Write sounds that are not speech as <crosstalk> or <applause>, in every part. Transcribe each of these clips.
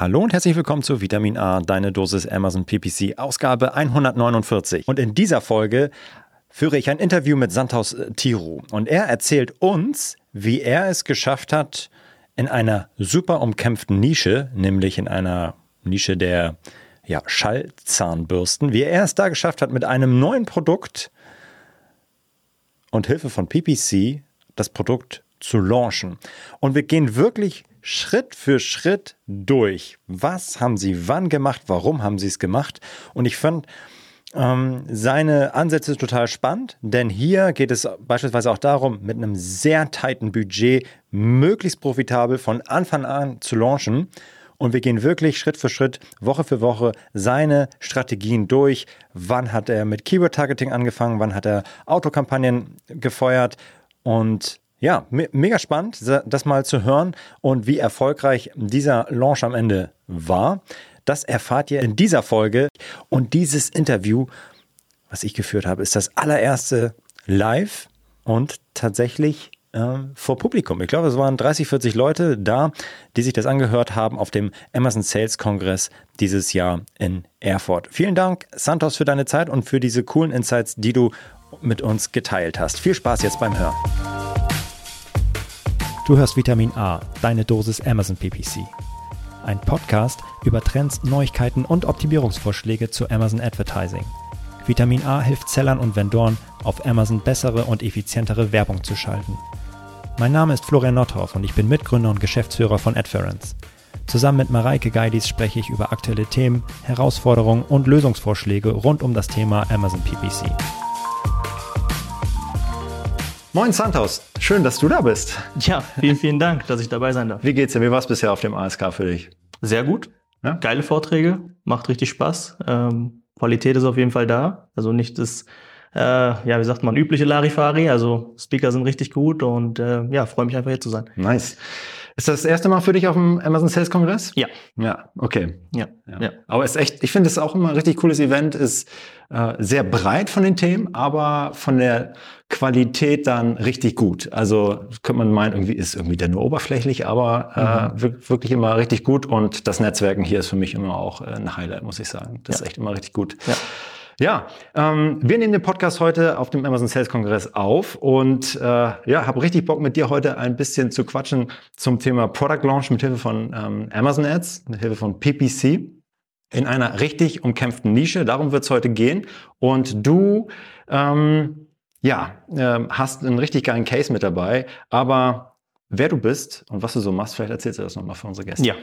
Hallo und herzlich willkommen zu Vitamin A, deine Dosis Amazon PPC, Ausgabe 149. Und in dieser Folge führe ich ein Interview mit Santos Tiru. Und er erzählt uns, wie er es geschafft hat, in einer super umkämpften Nische, nämlich in einer Nische der ja, Schallzahnbürsten, wie er es da geschafft hat, mit einem neuen Produkt und Hilfe von PPC das Produkt zu launchen. Und wir gehen wirklich Schritt für Schritt durch. Was haben sie wann gemacht? Warum haben sie es gemacht? Und ich fand ähm, seine Ansätze total spannend, denn hier geht es beispielsweise auch darum, mit einem sehr tighten Budget möglichst profitabel von Anfang an zu launchen. Und wir gehen wirklich Schritt für Schritt, Woche für Woche seine Strategien durch. Wann hat er mit Keyword-Targeting angefangen? Wann hat er Autokampagnen gefeuert? Und ja, me mega spannend, das mal zu hören und wie erfolgreich dieser Launch am Ende war. Das erfahrt ihr in dieser Folge. Und dieses Interview, was ich geführt habe, ist das allererste live und tatsächlich äh, vor Publikum. Ich glaube, es waren 30, 40 Leute da, die sich das angehört haben auf dem Amazon Sales Kongress dieses Jahr in Erfurt. Vielen Dank, Santos, für deine Zeit und für diese coolen Insights, die du mit uns geteilt hast. Viel Spaß jetzt beim Hören. Du hörst Vitamin A, deine Dosis Amazon PPC. Ein Podcast über Trends, Neuigkeiten und Optimierungsvorschläge zu Amazon Advertising. Vitamin A hilft Sellern und Vendoren, auf Amazon bessere und effizientere Werbung zu schalten. Mein Name ist Florian Nothoff und ich bin Mitgründer und Geschäftsführer von Adference. Zusammen mit Mareike Geidis spreche ich über aktuelle Themen, Herausforderungen und Lösungsvorschläge rund um das Thema Amazon PPC. Moin Santos, schön, dass du da bist. Ja, vielen, vielen Dank, dass ich dabei sein darf. Wie geht's dir? Wie war es bisher auf dem ASK für dich? Sehr gut. Ja? Geile Vorträge, macht richtig Spaß. Ähm, Qualität ist auf jeden Fall da. Also nicht das, äh, ja, wie sagt man, übliche Larifari. Also Speaker sind richtig gut und äh, ja, freue mich einfach hier zu sein. Nice. Ist das das erste Mal für dich auf dem Amazon Sales Kongress? Ja. Ja, okay. Ja. ja. ja. Aber es ist echt, ich finde es auch immer ein richtig cooles Event, ist äh, sehr breit von den Themen, aber von der Qualität dann richtig gut. Also könnte man meinen, irgendwie ist irgendwie der nur oberflächlich, aber äh, mhm. wirklich immer richtig gut. Und das Netzwerken hier ist für mich immer auch äh, ein Highlight, muss ich sagen. Das ja. ist echt immer richtig gut. Ja. Ja, ähm, wir nehmen den Podcast heute auf dem Amazon Sales Kongress auf und äh, ja, habe richtig Bock mit dir heute ein bisschen zu quatschen zum Thema Product Launch mit Hilfe von ähm, Amazon Ads, mit Hilfe von PPC in einer richtig umkämpften Nische. Darum wird es heute gehen. Und du ähm, ja, äh, hast einen richtig geilen Case mit dabei, aber wer du bist und was du so machst, vielleicht erzählst du das nochmal für unsere Gäste. Ja,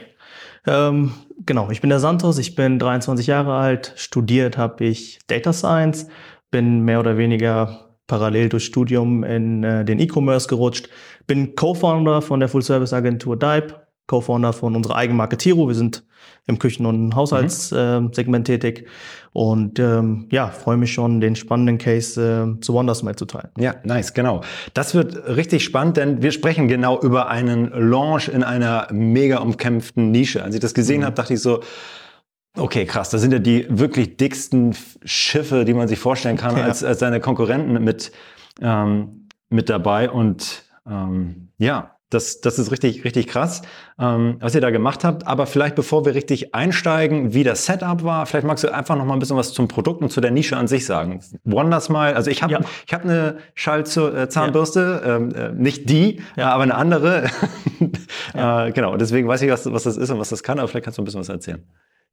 ähm, genau. Ich bin der Santos, ich bin 23 Jahre alt, studiert habe ich Data Science, bin mehr oder weniger parallel durch Studium in äh, den E-Commerce gerutscht, bin Co-Founder von der Full-Service-Agentur Dive, Co-Founder von unserer Eigenmarke Tiro. Wir sind im Küchen- und Haushaltssegment mhm. äh, tätig und ähm, ja, freue mich schon, den spannenden Case äh, zu Wondersmile zu teilen. Ja, nice, genau. Das wird richtig spannend, denn wir sprechen genau über einen Launch in einer mega umkämpften Nische. Als ich das gesehen mhm. habe, dachte ich so, Okay, krass. Das sind ja die wirklich dicksten Schiffe, die man sich vorstellen kann, ja. als, als seine Konkurrenten mit, ähm, mit dabei. Und ähm, ja, das, das ist richtig, richtig krass, ähm, was ihr da gemacht habt. Aber vielleicht bevor wir richtig einsteigen, wie das Setup war, vielleicht magst du einfach noch mal ein bisschen was zum Produkt und zu der Nische an sich sagen. Wondersmile, also ich habe ja. ich hab eine Schallzahnbürste, ja. ähm, äh, nicht die, ja. aber eine andere. <laughs> äh, genau, deswegen weiß ich, was, was das ist und was das kann, aber vielleicht kannst du ein bisschen was erzählen.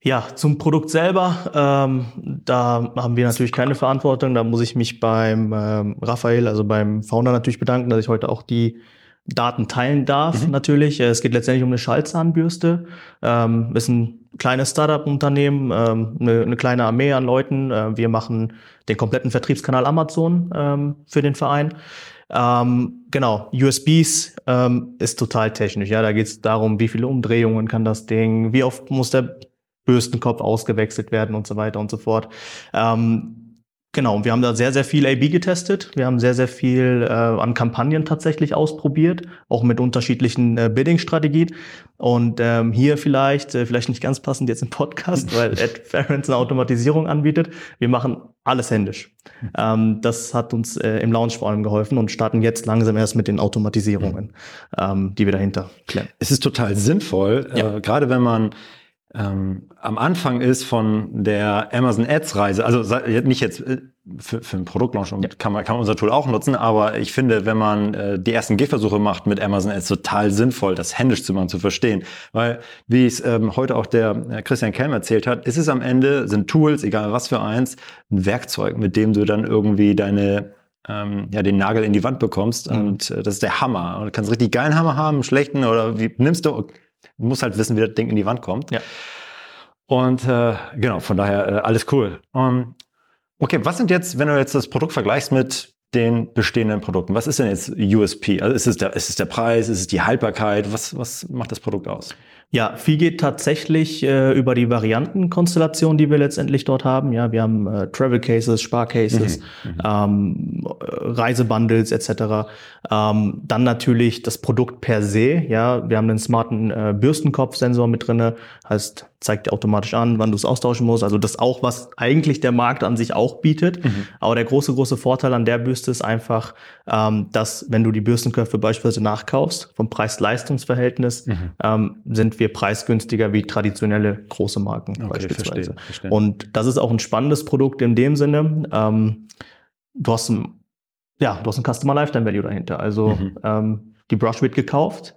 Ja, zum Produkt selber, ähm, da haben wir natürlich keine Verantwortung. Da muss ich mich beim ähm, Raphael, also beim Founder natürlich bedanken, dass ich heute auch die Daten teilen darf, mhm. natürlich. Es geht letztendlich um eine Schallzahnbürste. Ähm, ist ein kleines Startup-Unternehmen, ähm, eine, eine, kleine Armee an Leuten. Äh, wir machen den kompletten Vertriebskanal Amazon ähm, für den Verein. Ähm, genau, USBs ähm, ist total technisch. Ja, da geht es darum, wie viele Umdrehungen kann das Ding, wie oft muss der Bürstenkopf ausgewechselt werden und so weiter und so fort. Ähm, Genau, wir haben da sehr, sehr viel AB getestet. Wir haben sehr, sehr viel äh, an Kampagnen tatsächlich ausprobiert, auch mit unterschiedlichen äh, Bidding-Strategien. Und ähm, hier vielleicht, äh, vielleicht nicht ganz passend jetzt im Podcast, weil AdFerence <laughs> eine Automatisierung anbietet. Wir machen alles händisch. Ähm, das hat uns äh, im Launch vor allem geholfen und starten jetzt langsam erst mit den Automatisierungen, ähm, die wir dahinter klären. Es ist total sinnvoll, ja. äh, gerade wenn man ähm, am Anfang ist von der Amazon Ads Reise, also nicht jetzt äh, für, für einen Produktlaunch ja. kann, man, kann man unser Tool auch nutzen, aber ich finde, wenn man äh, die ersten Gehversuche macht mit Amazon Ads, total sinnvoll, das händisch zu machen, zu verstehen. Weil, wie es ähm, heute auch der äh, Christian Kelm erzählt hat, ist es am Ende, sind Tools, egal was für eins, ein Werkzeug, mit dem du dann irgendwie deine ähm, ja, den Nagel in die Wand bekommst. Mhm. Und äh, das ist der Hammer. Und du kannst richtig geilen Hammer haben, schlechten oder wie nimmst du, Du musst halt wissen, wie das Ding in die Wand kommt. Ja. Und äh, genau, von daher äh, alles cool. Um, ähm, okay, was sind jetzt, wenn du jetzt das Produkt vergleichst mit den bestehenden Produkten, was ist denn jetzt USP? Also ist es der, ist es der Preis, ist es die Haltbarkeit? Was, was macht das Produkt aus? Ja, viel geht tatsächlich äh, über die Variantenkonstellation, die wir letztendlich dort haben. Ja, wir haben äh, Travel Cases, Sparcases, mhm, mhm. ähm, Reisebundles etc. Ähm, dann natürlich das Produkt per se. Ja, wir haben den smarten äh, Bürstenkopfsensor mit drinne, heißt zeigt dir automatisch an, wann du es austauschen musst. Also das auch, was eigentlich der Markt an sich auch bietet. Mhm. Aber der große, große Vorteil an der Bürste ist einfach, ähm, dass wenn du die Bürstenköpfe beispielsweise nachkaufst, vom Preis-Leistungs-Verhältnis, mhm. ähm, sind wir preisgünstiger wie traditionelle große Marken okay, beispielsweise. Verstehe, verstehe. Und das ist auch ein spannendes Produkt in dem Sinne. Ähm, du hast ein, ja, du hast ein Customer Lifetime Value dahinter. Also mhm. ähm, die Brush wird gekauft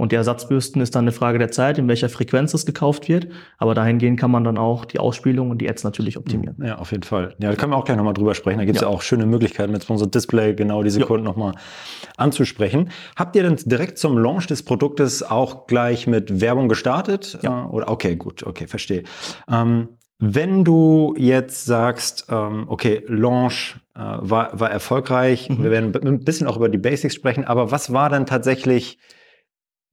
und die Ersatzbürsten ist dann eine Frage der Zeit, in welcher Frequenz es gekauft wird. Aber dahingehend kann man dann auch die Ausspielung und die Ads natürlich optimieren. Ja, auf jeden Fall. Ja, da können wir auch gleich nochmal drüber sprechen. Da gibt es ja. ja. auch schöne Möglichkeiten, mit Sponsor Display genau diese ja. Kunden nochmal anzusprechen. Habt ihr denn direkt zum Launch des Produktes auch gleich mit Werbung gestartet? Ja. Äh, oder okay, gut, okay, verstehe. Ähm, wenn du jetzt sagst, ähm, okay, Launch äh, war, war erfolgreich, mhm. wir werden ein bisschen auch über die Basics sprechen, aber was war dann tatsächlich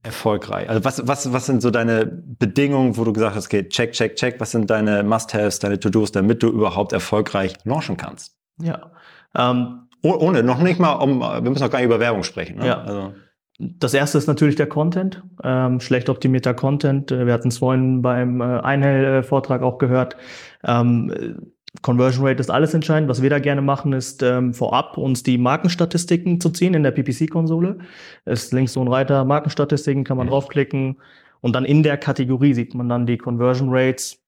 erfolgreich? Also was, was, was sind so deine Bedingungen, wo du gesagt hast, okay, check, check, check, was sind deine Must-Haves, deine To-Dos, damit du überhaupt erfolgreich launchen kannst? Ja. Ähm, oh, ohne, noch nicht mal, um, wir müssen noch gar nicht über Werbung sprechen. Ne? Ja. Also. Das erste ist natürlich der Content, ähm, schlecht optimierter Content. Wir hatten es vorhin beim äh, Einhell-Vortrag auch gehört. Ähm, Conversion Rate ist alles entscheidend. Was wir da gerne machen, ist ähm, vorab uns die Markenstatistiken zu ziehen in der PPC-Konsole. Es ist links so ein Reiter Markenstatistiken, kann man mhm. draufklicken und dann in der Kategorie sieht man dann die Conversion Rates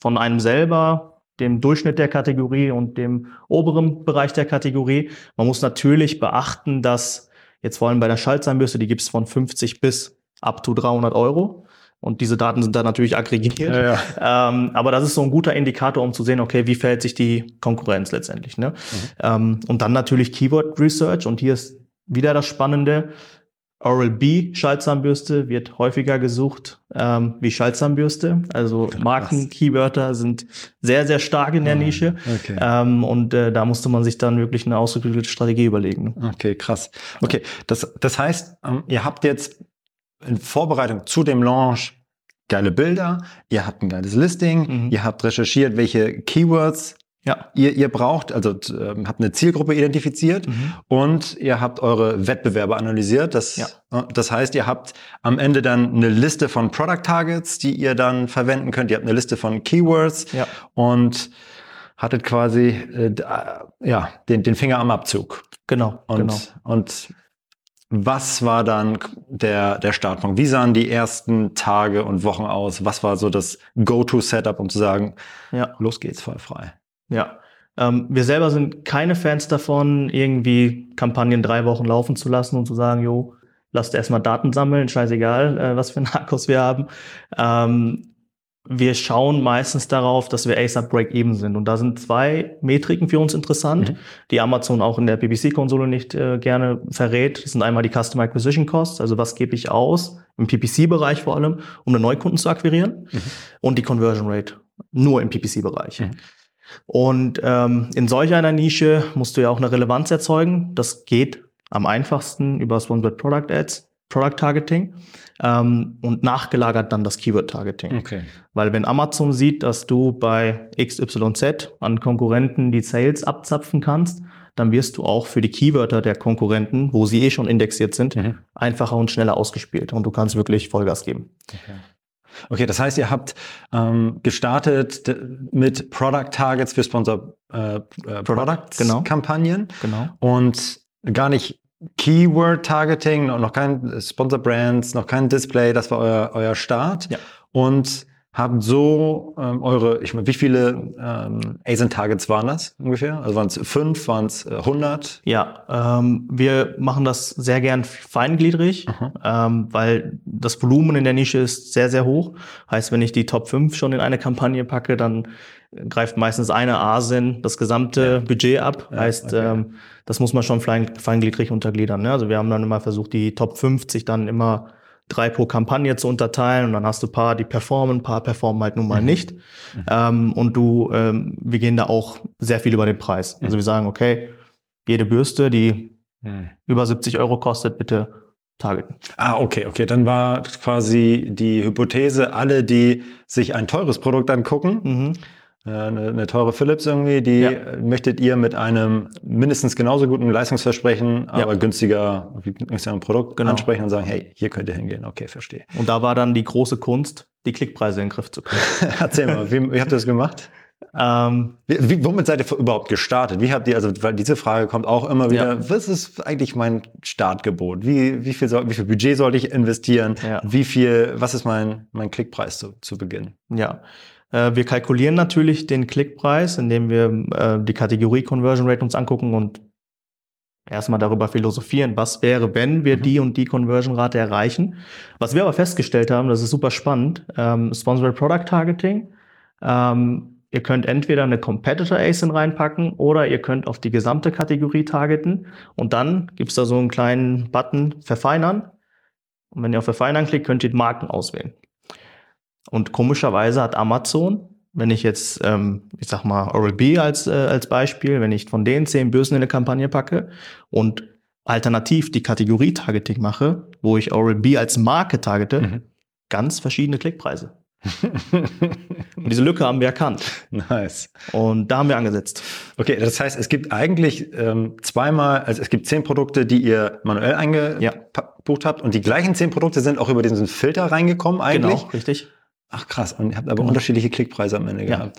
von einem selber, dem Durchschnitt der Kategorie und dem oberen Bereich der Kategorie. Man muss natürlich beachten, dass jetzt vor allem bei der Schaltzahnbürste, die gibt es von 50 bis up to 300 Euro. Und diese Daten sind dann natürlich aggregiert. Ja, ja. Ähm, aber das ist so ein guter Indikator, um zu sehen, okay, wie verhält sich die Konkurrenz letztendlich. Ne? Mhm. Ähm, und dann natürlich Keyword Research. Und hier ist wieder das Spannende. Oral-B Schaltzahnbürste wird häufiger gesucht ähm, wie Schaltzahnbürste. Also Marken-Keywörter sind sehr, sehr stark in der ah, Nische. Okay. Ähm, und äh, da musste man sich dann wirklich eine ausgeklügelte Strategie überlegen. Okay, krass. Okay, das, das heißt, ähm, ihr habt jetzt in Vorbereitung zu dem Launch geile Bilder, ihr habt ein geiles Listing, mhm. ihr habt recherchiert, welche Keywords ja. ihr, ihr braucht, also äh, habt eine Zielgruppe identifiziert mhm. und ihr habt eure Wettbewerber analysiert. Das, ja. äh, das heißt, ihr habt am Ende dann eine Liste von Product Targets, die ihr dann verwenden könnt. Ihr habt eine Liste von Keywords ja. und hattet quasi äh, ja, den, den Finger am Abzug. Genau. Und, genau. und was war dann der, der Startpunkt? Wie sahen die ersten Tage und Wochen aus? Was war so das Go-To-Setup, um zu sagen, ja. los geht's voll frei? Ja. Ähm, wir selber sind keine Fans davon, irgendwie Kampagnen drei Wochen laufen zu lassen und zu sagen, jo, lasst erstmal Daten sammeln, scheißegal, äh, was für Akkus wir haben. Ähm, wir schauen meistens darauf, dass wir ASAP Break-Even sind. Und da sind zwei Metriken für uns interessant, mhm. die Amazon auch in der PPC-Konsole nicht äh, gerne verrät. Das sind einmal die Customer Acquisition Costs, also was gebe ich aus, im PPC-Bereich vor allem, um einen Neukunden zu akquirieren, mhm. und die Conversion Rate, nur im PPC-Bereich. Mhm. Und ähm, in solch einer Nische musst du ja auch eine Relevanz erzeugen. Das geht am einfachsten über Sponsored Product Ads. Product Targeting ähm, und nachgelagert dann das Keyword Targeting. Okay. Weil wenn Amazon sieht, dass du bei XYZ an Konkurrenten die Sales abzapfen kannst, dann wirst du auch für die Keywörter der Konkurrenten, wo sie eh schon indexiert sind, mhm. einfacher und schneller ausgespielt und du kannst wirklich Vollgas geben. Okay. Okay, das heißt, ihr habt ähm, gestartet mit Product Targets für Sponsor äh, äh, Products genau. Kampagnen genau. und gar nicht Keyword-Targeting, noch kein Sponsor-Brands, noch kein Display, das war euer, euer Start. Ja. Und habt so ähm, eure, ich meine, wie viele ähm, ASIN-Targets waren das ungefähr? Also waren es fünf, waren es äh, 100? Ja, ähm, wir machen das sehr gern feingliedrig, ähm, weil das Volumen in der Nische ist sehr, sehr hoch. Heißt, wenn ich die Top 5 schon in eine Kampagne packe, dann greift meistens eine ASIN das gesamte Budget ab. Ja, heißt, okay. ähm, das muss man schon fein, feingliedrig untergliedern. Ne? Also wir haben dann immer versucht, die Top 50 dann immer drei pro Kampagne zu unterteilen und dann hast du paar, die performen, paar performen halt nun mal nicht. Ähm, und du, ähm, wir gehen da auch sehr viel über den Preis. Also wir sagen, okay, jede Bürste, die über 70 Euro kostet, bitte targeten. Ah, okay, okay. Dann war quasi die Hypothese, alle, die sich ein teures Produkt angucken, Mhm. Eine, eine teure Philips irgendwie, die Ja. äh, möchtet ihr mit einem mindestens genauso guten Leistungsversprechen, aber günstiger, günstiger Produkt Genau. ansprechen und sagen, hey, hier könnt ihr hingehen. Okay, verstehe. Und da war dann die große Kunst, die Klickpreise in den Griff zu kriegen. <laughs> Erzähl mal, wie, wie habt ihr das gemacht? ähm, Wie, wie, womit seid ihr überhaupt gestartet? Wie habt ihr, also, weil diese Frage kommt auch immer wieder, Ja. was ist eigentlich mein Startgebot? Wie, wie, viel, soll, wie viel Budget sollte ich investieren? Ja. Wie viel, was ist mein, mein Klickpreis zu, zu Beginn? ja. Äh, wir kalkulieren natürlich den Klickpreis, indem wir äh, die Kategorie Conversion Rate uns angucken und erstmal darüber philosophieren, was wäre, wenn wir Mhm. die und die Conversion Rate erreichen. Was wir aber festgestellt haben, das ist super spannend, ähm, Sponsored Product Targeting. Ähm, ihr könnt entweder eine Competitor ASIN reinpacken oder ihr könnt auf die gesamte Kategorie targeten und dann gibt's da so einen kleinen Button Verfeinern. Und wenn ihr auf Verfeinern klickt, könnt ihr Marken auswählen. Und komischerweise hat Amazon, wenn ich jetzt, ähm, ich sag mal, Oral-B als, äh, als Beispiel, wenn ich von den zehn Börsen in eine Kampagne packe und alternativ die Kategorie Targeting mache, wo ich Oral-B als Marke targete, Mhm. ganz verschiedene Klickpreise. Und diese Lücke haben wir erkannt. <laughs> nice. Und da haben wir angesetzt. Okay, das heißt, es gibt eigentlich ähm, zweimal, also es gibt zehn Produkte, die ihr manuell Ja. eingebucht habt und die gleichen zehn Produkte sind auch über diesen Filter reingekommen eigentlich. Genau, richtig. Ach krass, und ihr habt aber Genau. unterschiedliche Klickpreise am Ende Ja. gehabt.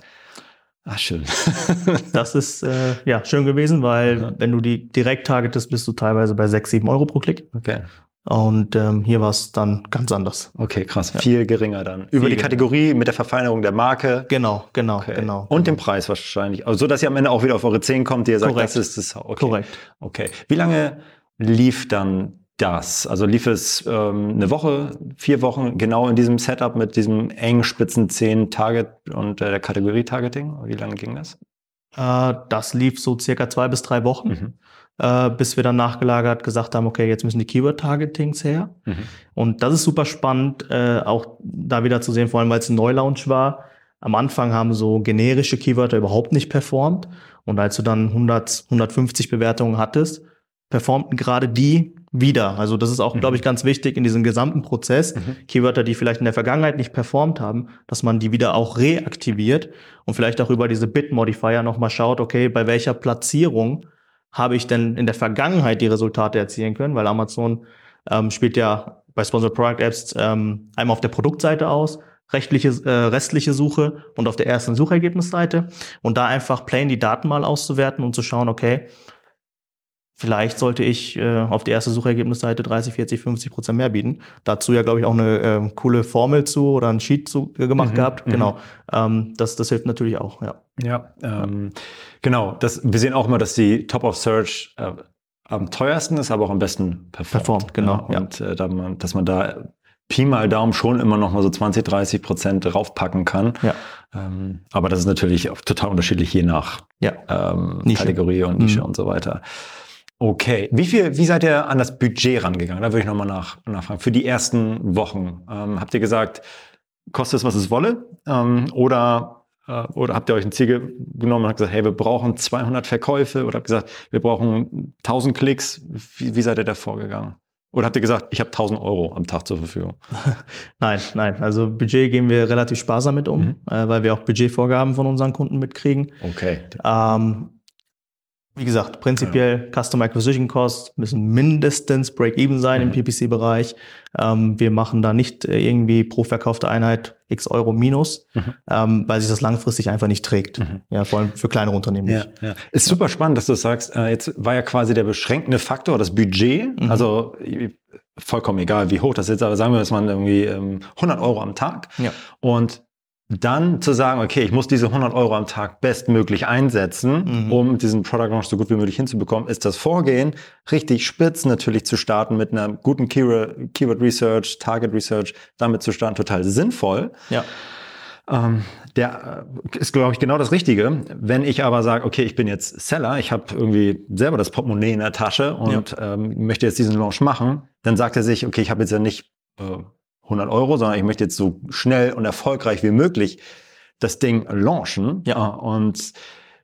Ach schön. <laughs> <laughs> Das ist äh, ja schön gewesen, weil Ja. wenn du die direkt targetest, bist du teilweise bei 6, 7 Euro pro Klick. Okay. Und ähm, hier war es dann ganz anders. Okay, krass. Ja. Viel geringer dann. Über die geringer. Kategorie mit der Verfeinerung der Marke. Genau, genau, Okay. genau. Und dem Preis wahrscheinlich. Also so, dass ihr am Ende auch wieder auf eure 10 kommt, die ihr sagt, Korrekt. das ist das. Okay. Korrekt. Okay. Wie lange lief dann das? Also lief es ähm, eine Woche, vier Wochen genau in diesem Setup mit diesem eng spitzen 10 Target und äh, der Kategorie Targeting? Wie lange ging das? Äh, das lief so circa zwei bis drei Wochen, Mhm. äh, bis wir dann nachgelagert gesagt haben, okay, jetzt müssen die Keyword-Targetings her. Mhm. Und das ist super spannend, äh, auch da wieder zu sehen, vor allem weil es ein Neulaunch war. Am Anfang haben so generische Keywörter überhaupt nicht performt. Und als du dann 100, 150 Bewertungen hattest, performten gerade die wieder. Also das ist auch, Mhm. glaube ich, ganz wichtig in diesem gesamten Prozess. Mhm. Keywörter, die vielleicht in der Vergangenheit nicht performt haben, dass man die wieder auch reaktiviert und vielleicht auch über diese Bit-Modifier nochmal schaut, okay, bei welcher Platzierung habe ich denn in der Vergangenheit die Resultate erzielen können, weil Amazon ähm, spielt ja bei Sponsored Product Apps ähm, einmal auf der Produktseite aus, rechtliche, äh, restliche Suche und auf der ersten Suchergebnisseite und da einfach plain die Daten mal auszuwerten und zu schauen, okay, vielleicht sollte ich äh, auf die erste Suchergebnisseite 30, 40, 50 Prozent mehr bieten. Dazu ja, glaube ich, auch eine ähm, coole Formel zu oder ein Sheet zu äh, gemacht Mhm, gehabt. mhm. Genau. Ähm, das, das hilft natürlich auch, ja. Ja, ähm, genau. Das, wir sehen auch immer, dass die Top of Search äh, am teuersten ist, aber auch am besten performt. Performt, genau, ja. Und äh, da man, dass man da Pi mal Daumen schon immer noch mal so 20, 30 Prozent draufpacken kann. Ja. Ähm, aber das ist natürlich auch total unterschiedlich je nach Ja. ähm. Kategorie und Nische Mhm. und so weiter. Okay, wie viel, wie seid ihr an das Budget rangegangen? Da würde ich nochmal nach, nachfragen. Für die ersten Wochen ähm, habt ihr gesagt, kostet es, was es wolle? Ähm, oder, äh, oder habt ihr euch ein Ziel ge- genommen und habt gesagt, hey, wir brauchen 200 Verkäufe? Oder habt ihr gesagt, wir brauchen 1000 Klicks? Wie, wie seid ihr da vorgegangen? Oder habt ihr gesagt, ich habe 1000 Euro am Tag zur Verfügung? <laughs> Nein, nein. Also Budget gehen wir relativ sparsam mit um, Mhm. äh, weil wir auch Budgetvorgaben von unseren Kunden mitkriegen. Okay. Ähm, wie gesagt, prinzipiell Customer Acquisition Costs müssen mindestens Break-Even sein Mhm. im PPC-Bereich. Ähm, wir machen da nicht äh, irgendwie pro verkaufte Einheit x Euro minus, Mhm. ähm, weil sich das langfristig einfach nicht trägt. Mhm. Ja, vor allem für kleinere Unternehmen Ja, nicht. ja. Ist super spannend, dass du sagst, äh, jetzt war ja quasi der beschränkende Faktor das Budget. Mhm. Also äh, vollkommen egal, wie hoch das ist, aber sagen wir, dass man irgendwie ähm, 100 Euro am Tag Ja. und dann zu sagen, okay, ich muss diese 100 Euro am Tag bestmöglich einsetzen, Mhm. um diesen Product Launch so gut wie möglich hinzubekommen, ist das Vorgehen richtig spitz natürlich zu starten mit einer guten Keyword, Keyword Research, Target Research, damit zu starten, total sinnvoll. Ja. Ähm, der äh, ist, glaube ich, genau das Richtige. Wenn ich aber sage, okay, ich bin jetzt Seller, ich habe irgendwie selber das Portemonnaie in der Tasche und ähm, möchte jetzt diesen Launch machen, dann sagt er sich, okay, ich habe jetzt ja nicht äh, 100 Euro, sondern ich möchte jetzt so schnell und erfolgreich wie möglich das Ding launchen. Ja. Und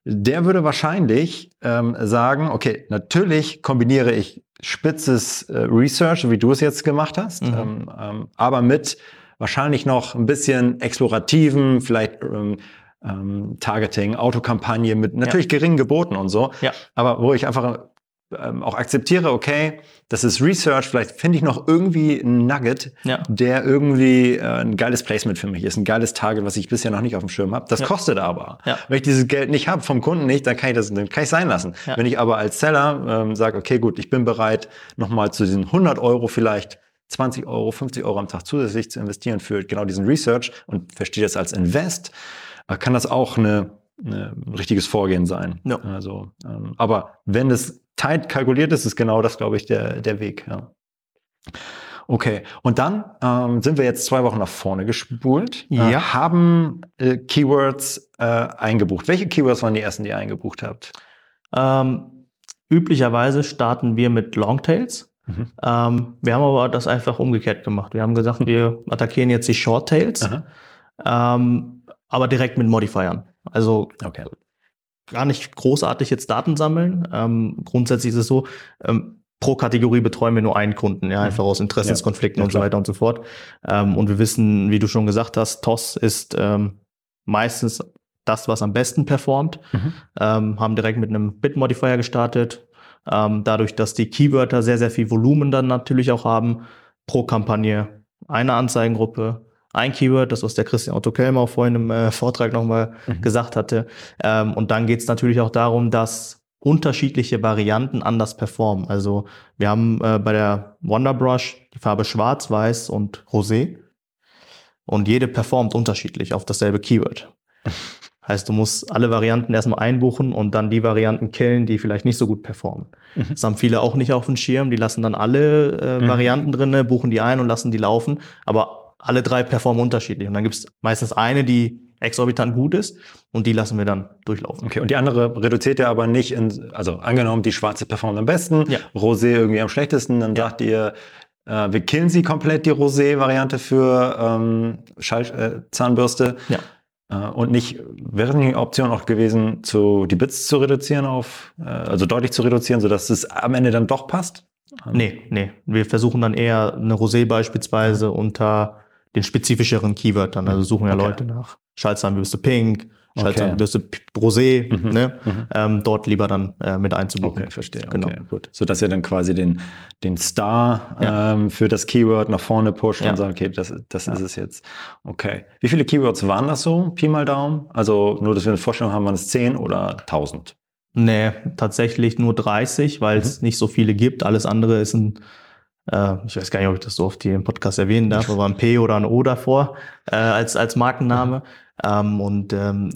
der würde wahrscheinlich ähm, sagen, okay, natürlich kombiniere ich spitzes äh, Research, wie du es jetzt gemacht hast, Mhm. ähm, ähm, aber mit wahrscheinlich noch ein bisschen explorativen, vielleicht ähm, ähm, Targeting, Autokampagne mit natürlich geringen Geboten und so. Ja. Aber wo ich einfach ähm, auch akzeptiere, okay, das ist Research, vielleicht finde ich noch irgendwie einen Nugget, Ja. der irgendwie äh, ein geiles Placement für mich ist, ein geiles Target, was ich bisher noch nicht auf dem Schirm habe. Das Ja. kostet aber. Ja. Wenn ich dieses Geld nicht habe, vom Kunden nicht, dann kann ich das dann kann ich sein lassen. Wenn ich aber als Seller ähm, sage, okay, gut, ich bin bereit, nochmal zu diesen 100 Euro vielleicht 20 Euro, 50 Euro am Tag zusätzlich zu investieren für genau diesen Research und verstehe das als Invest, äh, kann das auch eine, eine ein richtiges Vorgehen sein. Ja. Also, ähm, aber wenn es tight kalkuliert ist, ist genau das, glaube ich, der, der Weg. Ja. Okay, und dann ähm, sind wir jetzt zwei Wochen nach vorne gespult, äh, Ja. haben äh, Keywords äh, eingebucht. Welche Keywords waren die ersten, die ihr eingebucht habt? Ähm, üblicherweise starten wir mit Longtails. Mhm. Ähm, wir haben aber das einfach umgekehrt gemacht. Wir haben gesagt, wir <laughs> attackieren jetzt die Shorttails, ähm, aber direkt mit Modifiern. Also Okay. Gar nicht großartig jetzt Daten sammeln. Ähm, grundsätzlich ist es so, ähm, pro Kategorie betreuen wir nur einen Kunden, ja, einfach aus Interessenskonflikten Ja, und so weiter und so fort. Ähm, und wir wissen, wie du schon gesagt hast, TOS ist ähm, meistens das, was am besten performt. Mhm. Ähm, haben direkt mit einem Bit-Modifier gestartet. Ähm, dadurch, dass die Keywörter sehr, sehr viel Volumen dann natürlich auch haben, pro Kampagne eine Anzeigengruppe, ein Keyword, das was der Christian Otto Kelmer auch vorhin im äh, Vortrag nochmal Mhm. gesagt hatte. Ähm, und dann geht es natürlich auch darum, dass unterschiedliche Varianten anders performen. Also wir haben äh, bei der Wonderbrush die Farbe Schwarz, Weiß und Rosé. Und jede performt unterschiedlich auf dasselbe Keyword. <laughs> Heißt, du musst alle Varianten erstmal einbuchen und dann die Varianten killen, die vielleicht nicht so gut performen. Mhm. Das haben viele auch nicht auf dem Schirm. Die lassen dann alle äh, Mhm. Varianten drinne, buchen die ein und lassen die laufen. Aber alle drei performen unterschiedlich. Und dann gibt es meistens eine, die exorbitant gut ist und die lassen wir dann durchlaufen. Okay, und die andere reduziert ihr aber nicht in, also angenommen, die schwarze performt am besten, Ja. Rosé irgendwie am schlechtesten, dann Ja. sagt ihr, äh, wir killen sie komplett, die Rosé-Variante für ähm, Schall, äh, Zahnbürste. Ja. Äh, und nicht, wäre nicht eine Option auch gewesen, zu, die Bits zu reduzieren auf, äh, also deutlich zu reduzieren, sodass es am Ende dann doch passt? Nee, nee. Wir versuchen dann eher eine Rosé beispielsweise unter den spezifischeren Keywörtern. Also suchen ja Okay. Leute nach Schaltzahnbürste Pink, Okay. Schaltzahnbürste P- Rosé, Mhm. ne? Mhm. Ähm, dort lieber dann äh, mit einzubuchen. Okay, verstehe. Genau. Okay, gut. Sodass ihr dann quasi den, den Star Ja. ähm, für das Keyword nach vorne pusht Ja. und sagt, okay, das, das Ja. ist es jetzt. Okay. Wie viele Keywords waren das so? Pi mal Daumen? Also nur, dass wir eine Vorstellung haben, waren es 10 oder 1000? Nee, tatsächlich nur 30, weil Mhm. es nicht so viele gibt. Alles andere ist ein, äh, ich weiß gar nicht, ob ich das so oft hier im Podcast erwähnen darf, aber ein P oder ein O davor äh, als, als Markenname. Ähm, und ähm,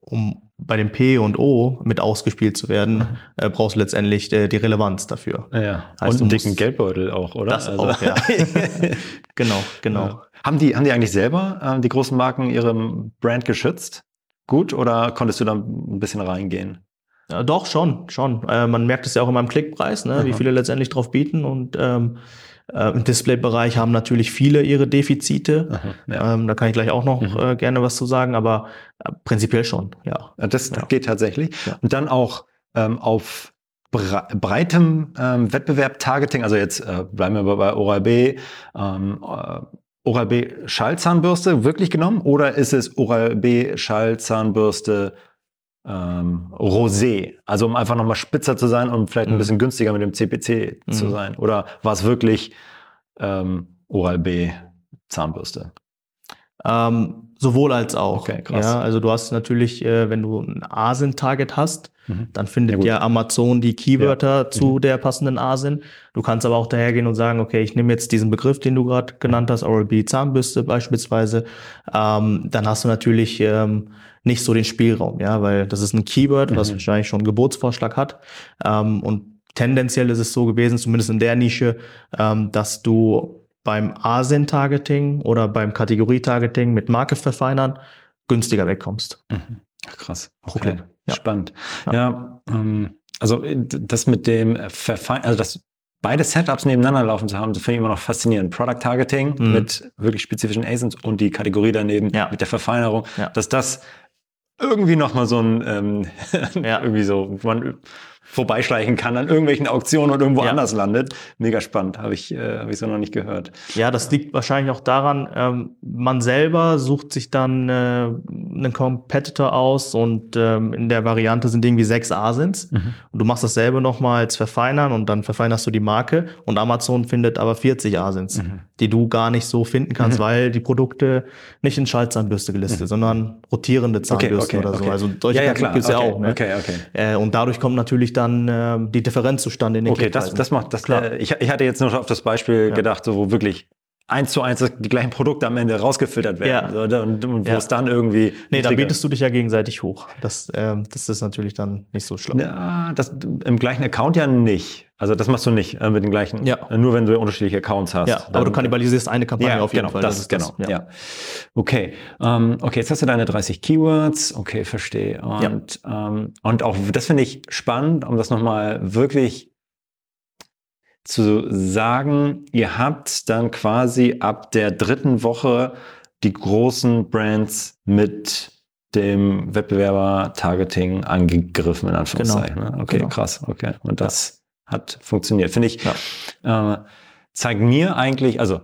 um bei dem P und O mit ausgespielt zu werden, äh, brauchst du letztendlich äh, die Relevanz dafür. Ja. Heißt, und einen dicken Geldbeutel auch, oder? Das auch, ja. <laughs> genau, genau. Ja. Haben, die, haben die eigentlich selber, ähm, die großen Marken, ihre Brand geschützt? Gut? Oder konntest du da ein bisschen reingehen? Ja, doch, schon, schon. Äh, man merkt es ja auch immer im Klickpreis, ne, wie viele letztendlich drauf bieten. Und ähm, äh, im Displaybereich haben natürlich viele ihre Defizite. Aha, ja. Ähm, da kann ich gleich auch noch Mhm. äh, gerne was zu sagen, aber äh, prinzipiell schon, ja. Das Ja. geht tatsächlich. Und dann auch ähm, auf brei- breitem ähm, Wettbewerb Targeting, also jetzt äh, bleiben wir bei- bei Oral-B, ähm, äh, Oral-B Schallzahnbürste wirklich genommen oder ist es Oral-B Schallzahnbürste ähm, Rosé? Also um einfach nochmal spitzer zu sein und vielleicht ein Mhm. bisschen günstiger mit dem CPC zu Mhm. sein. Oder war es wirklich ähm, Oral-B Zahnbürste? Ähm, Sowohl als auch. Okay, krass. Ja, also du hast natürlich, äh, wenn du ein ASIN-Target hast, Mhm. dann findet Ja, ja. Amazon die Keywörter zu der passenden ASIN. Du kannst aber auch dahergehen und sagen, okay, ich nehme jetzt diesen Begriff, den du gerade genannt hast, Oral-B Zahnbürste beispielsweise. Ähm, dann hast du natürlich ähm, nicht so den Spielraum, ja, weil das ist ein Keyword, was Mhm. wahrscheinlich schon einen Geburtsvorschlag hat. Ähm, und tendenziell ist es so gewesen, zumindest in der Nische, ähm, dass du beim ASIN-Targeting oder beim Kategorie-Targeting mit Marke verfeinern günstiger wegkommst. Mhm. Ach, krass. Okay. Problem. Ja. Spannend. Ja. Ja, ähm, also äh, das mit dem Verfein, also das beide Setups nebeneinander laufen zu haben, das finde ich immer noch faszinierend. Product Targeting Mhm. mit wirklich spezifischen ASINs und die Kategorie daneben Ja. mit der Verfeinerung, dass das irgendwie nochmal so ein, ähm, <laughs> Ja. irgendwie so, man vorbeischleichen kann an irgendwelchen Auktionen und irgendwo Ja. anders landet. Mega spannend, habe ich, äh, hab ich so noch nicht gehört. Ja, das liegt wahrscheinlich auch daran, ähm, man selber sucht sich dann äh, einen Competitor aus und ähm, in der Variante sind irgendwie sechs ASINs Mhm. und du machst dasselbe nochmal als Verfeinern und dann verfeinerst du die Marke und Amazon findet aber 40 ASINs, Mhm. die du gar nicht so finden kannst, Mhm. weil die Produkte nicht in Schaltzahnbürste gelistet, sondern rotierende Zahnbürsten oder so. Also solche ja, ja, klar. gibt's ja okay, auch. Ne? Okay, okay. Äh, und dadurch kommt natürlich dann ähm, die Differenz zustande in den Okay, das, das macht das. Klar. Äh, ich, ich hatte jetzt nur auf das Beispiel Ja. gedacht, so, wo wirklich eins zu eins die gleichen Produkte am Ende rausgefiltert werden. Ja. So, und, und wo Ja. es dann irgendwie. Nee, da bietest du dich ja gegenseitig hoch. Das, ähm, das ist natürlich dann nicht so schlau. Ja, das im gleichen Account ja nicht. Also das machst du nicht äh, mit den gleichen. Ja. Äh, Nur wenn du unterschiedliche Accounts hast. Ja, aber du kannibalisierst eine Kampagne ja, auf jeden genau, Fall. Das, ist genau. das. Ja. Okay. Ähm, okay, jetzt hast du deine 30 Keywords. Okay, verstehe. Und, ähm, und auch das finde ich spannend, um das nochmal wirklich zu sagen, ihr habt dann quasi ab der dritten Woche die großen Brands mit dem Wettbewerber-Targeting angegriffen, in Anführungszeichen. ne? Okay, genau. krass. Okay. Und das hat funktioniert. Finde ich, äh, zeigt mir eigentlich, also,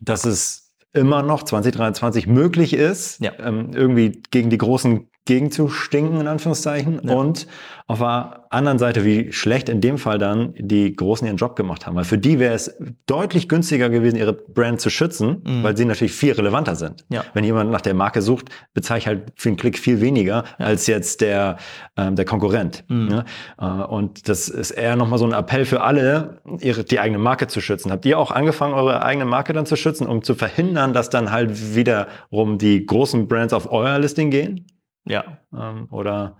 dass es immer noch 2023 möglich ist, Ja. ähm, irgendwie gegen die Großen gegenzustinken, in Anführungszeichen. Ja. Und auf der anderen Seite, wie schlecht in dem Fall dann die Großen ihren Job gemacht haben. Weil für die wäre es deutlich günstiger gewesen, ihre Brand zu schützen, Mhm. weil sie natürlich viel relevanter sind. Ja. Wenn jemand nach der Marke sucht, bezahle ich halt für einen Klick viel weniger Ja. als jetzt der, ähm, der Konkurrent. Mhm. Ne? Äh, und das ist eher nochmal so ein Appell für alle, ihre, die eigene Marke zu schützen. Habt ihr auch angefangen, eure eigene Marke dann zu schützen, um zu verhindern, dass dann halt wiederum die großen Brands auf euer Listing gehen? Ja, Ähm, oder?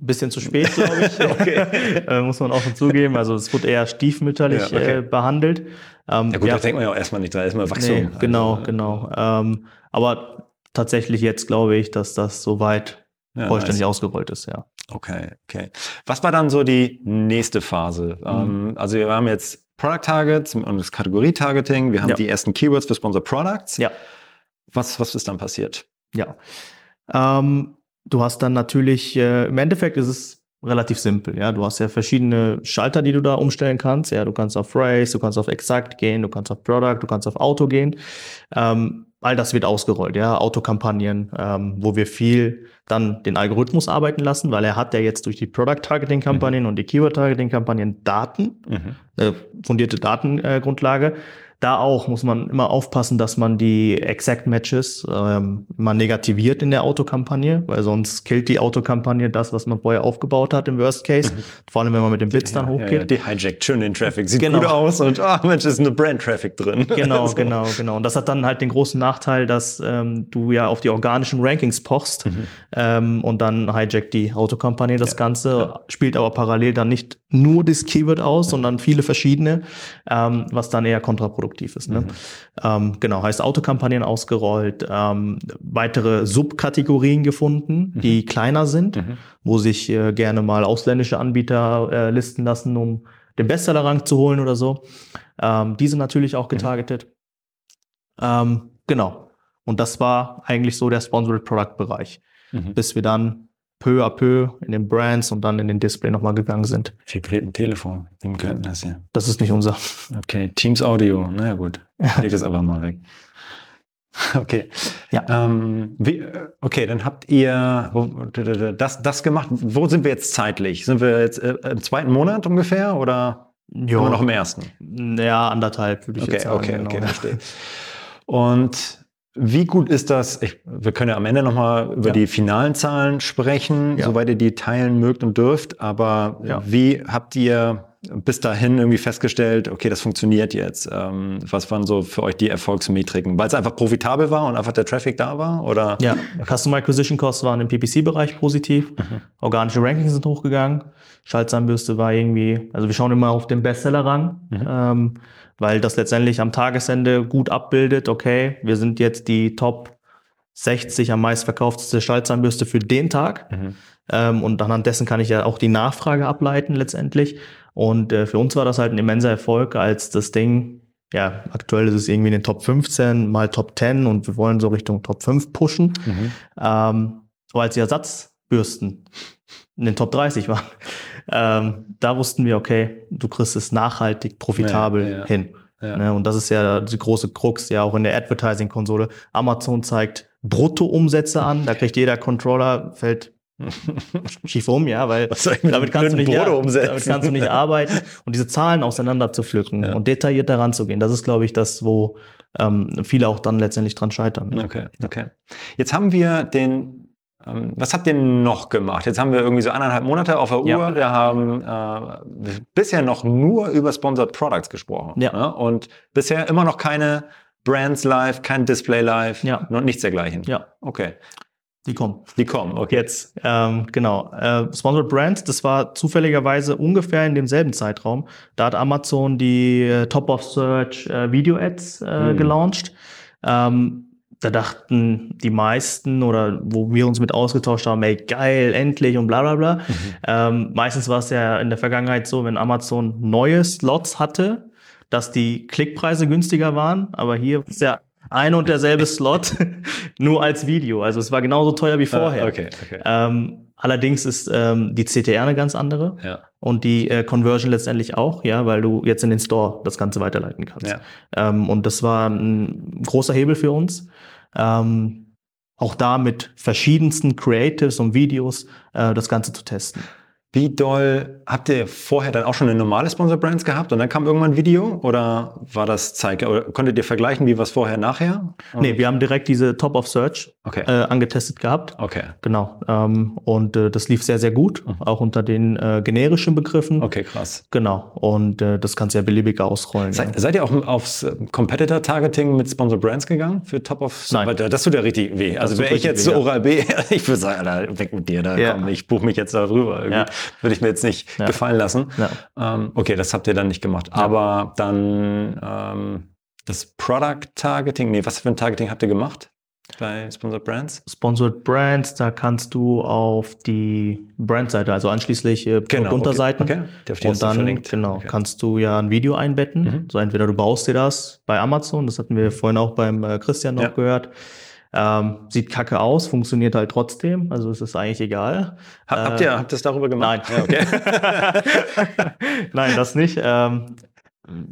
bisschen zu spät, <laughs> glaube ich. Okay. äh, muss man offen zugeben. Also es wurde eher stiefmütterlich Ja, okay. äh, behandelt. Ähm, Ja gut, ja, da denkt man ja auch erstmal nicht dran, erstmal Wachstum. nee, genau, Also, genau. Ähm, aber tatsächlich jetzt glaube ich, dass das soweit ja, vollständig nice. ausgerollt ist, ja. Okay, okay. Was war dann so die nächste Phase? Mhm. Ähm, also wir haben jetzt Product Targets und das Kategorie-Targeting. Wir haben Ja. die ersten Keywords für Sponsor Products. Ja. Was, was ist dann passiert? Ja. Ähm, du hast dann natürlich, äh, im Endeffekt ist es relativ simpel, ja. Du hast ja verschiedene Schalter, die du da umstellen kannst. Ja, du kannst auf Phrase, du kannst auf Exact gehen, du kannst auf Product, du kannst auf Auto gehen. Ähm, all das wird ausgerollt, ja. Autokampagnen, ähm, wo wir viel dann den Algorithmus arbeiten lassen, weil er hat ja jetzt durch die Product-Targeting-Kampagnen und die Keyword-Targeting-Kampagnen Daten, Mhm. eine fundierte Datengrundlage. Da auch muss man immer aufpassen, dass man die Exact Matches ähm, mal negativiert in der Autokampagne, weil sonst killt die Autokampagne das, was man vorher aufgebaut hat im Worst Case. Vor allem, wenn man mit den Bits dann Ja, hochgeht. ja, die hijackt schön den Traffic. Sieht Genau. gut aus und ah Mensch, ist eine Brand-Traffic drin. Genau, <laughs> So. genau, genau. Und das hat dann halt den großen Nachteil, dass ähm, du ja auf die organischen Rankings pochst Mhm. ähm, und dann hijackt die Autokampagne das Ganze, spielt aber parallel dann nicht nur das Keyword aus, sondern viele verschiedene, ähm, was dann eher kontraproduktiv ist. Mhm. Ne? Ähm, genau, heißt Autokampagnen ausgerollt, ähm, weitere Subkategorien gefunden, die kleiner sind, Mhm. wo sich äh, gerne mal ausländische Anbieter äh, listen lassen, um den Bestsellerrang zu holen oder so. Ähm, diese natürlich auch getargetet. Ähm, genau. Und das war eigentlich so der Sponsored Product Bereich, Mhm. bis wir dann peu à peu in den Brands und dann in den Display nochmal gegangen sind. Vibriert ein Telefon. Wem gehört das hier? Das ist nicht unser. Okay, Teams Audio. Na ja, gut. Leg das einfach mal weg. <laughs> Okay. Ja. Ähm, wie, okay, dann habt ihr das, das gemacht. Wo sind wir jetzt zeitlich? Sind wir jetzt äh, im zweiten Monat ungefähr oder Jo, immer noch im ersten? ja, anderthalb würde ich Okay, jetzt sagen. okay, genau. okay, verstehe. Und Wie gut ist das? Ich, wir können ja am Ende nochmal über Ja. die finalen Zahlen sprechen, Ja. soweit ihr die teilen mögt und dürft. Aber Ja. wie habt ihr bis dahin irgendwie festgestellt, okay, das funktioniert jetzt? Ähm, was waren so für euch die Erfolgsmetriken? Weil es einfach profitabel war und einfach der Traffic da war? Oder? Ja, Customer Acquisition Costs waren im PPC-Bereich positiv. Organische Rankings sind hochgegangen. Schaltzahnbürste war irgendwie, also wir schauen immer auf den Bestseller-Rang, ähm, weil das letztendlich am Tagesende gut abbildet, okay, wir sind jetzt die Top 60 am meistverkaufteste Schaltzahnbürste für den Tag. Mhm. Ähm, und anhand dessen kann ich ja auch die Nachfrage ableiten letztendlich. Und äh, für uns war das halt ein immenser Erfolg, als das Ding, ja, aktuell ist es irgendwie in den Top 15, mal Top 10 und wir wollen so Richtung Top 5 pushen. Mhm. Ähm, aber als die Ersatzbürsten in den Top 30 waren, ähm, da wussten wir, okay, du kriegst es nachhaltig, profitabel Ja, ja. hin. Ja. Ne, und das ist ja die große Krux, ja auch in der Advertising-Konsole. Amazon zeigt Bruttoumsätze an, da kriegt jeder Controller, fällt <laughs> schief um, ja, weil damit kannst, nicht, ja, damit kannst du nicht arbeiten und diese Zahlen auseinander zu pflücken Ja. und detailliert daran zu gehen. Das ist, glaube ich, das, wo ähm, viele auch dann letztendlich dran scheitern. ne? Okay, okay. Jetzt haben wir den, was habt ihr noch gemacht? Jetzt haben wir irgendwie so eineinhalb Monate auf der Uhr. Ja. Wir haben äh, bisher noch nur über Sponsored Products gesprochen. Ja. ne? Und bisher immer noch keine Brands live, kein Display live, Ja. noch nichts dergleichen. Ja, Okay, die kommen. die kommen, okay. Jetzt, ähm, genau. Äh, Sponsored Brands, das war zufälligerweise ungefähr in demselben Zeitraum. Da hat Amazon die äh, Top of Search äh, Video Ads äh, Hm. gelauncht. Ähm, da dachten die meisten oder wo wir uns mit ausgetauscht haben, ey, geil, endlich und bla bla bla. Ähm, meistens war es ja in der Vergangenheit so, wenn Amazon neue Slots hatte, dass die Klickpreise günstiger waren, aber hier ist ja ein und derselbe Slot, <laughs> nur als Video. Also es war genauso teuer wie vorher. Ah, okay, okay. Ähm, allerdings ist ähm, die CTR eine ganz andere Ja, und die äh, Conversion letztendlich auch, ja, weil du jetzt in den Store das Ganze weiterleiten kannst. ja. Ähm, und das war ein großer Hebel für uns. Ähm, auch da mit verschiedensten Creatives und Videos äh, das Ganze zu testen. Wie doll habt ihr vorher dann auch schon eine normale Sponsor Brands gehabt und dann kam irgendwann ein Video oder war das Zeig oder konntet ihr vergleichen, wie was vorher nachher? Nee, wir haben direkt diese Top of Search Okay. äh, angetestet gehabt. Okay. Genau. Ähm, und äh, das lief sehr, sehr gut, auch unter den äh, generischen Begriffen. Okay, krass. Genau. Und äh, das kannst du ja beliebig ausrollen. ja. Seid, ihr auch aufs äh, Competitor-Targeting mit Sponsor Brands gegangen für Top of Nein. Weil da- Das tut ja richtig weh. Also wäre ich jetzt weh. Oral B, <laughs> ich würde sagen, Alter, weg mit dir, da Ja. komm, ich buche mich jetzt da drüber. Irgendwie Ja. <laughs> Würde ich mir jetzt nicht Ja. gefallen lassen. Ja. Ähm, okay, das habt ihr dann nicht gemacht. Aber dann ähm, das Product-Targeting, nee, was für ein Targeting habt ihr gemacht bei Sponsor Brands? Sponsored Brands, da kannst du auf die Brandseite, also anschließend äh, Unterseiten. Genau, Okay, okay. Die auf die hast Und dann verlinkt. genau, Okay. kannst du ja ein Video einbetten. Mhm. So entweder du baust dir das bei Amazon, das hatten wir vorhin auch beim äh, Christian noch Ja. gehört. Ähm, sieht kacke aus, funktioniert halt trotzdem, also es ist eigentlich egal. Ha- habt ihr habt ihr das darüber gemacht? Nein. Ja, okay. <laughs> Nein, das nicht. Ähm,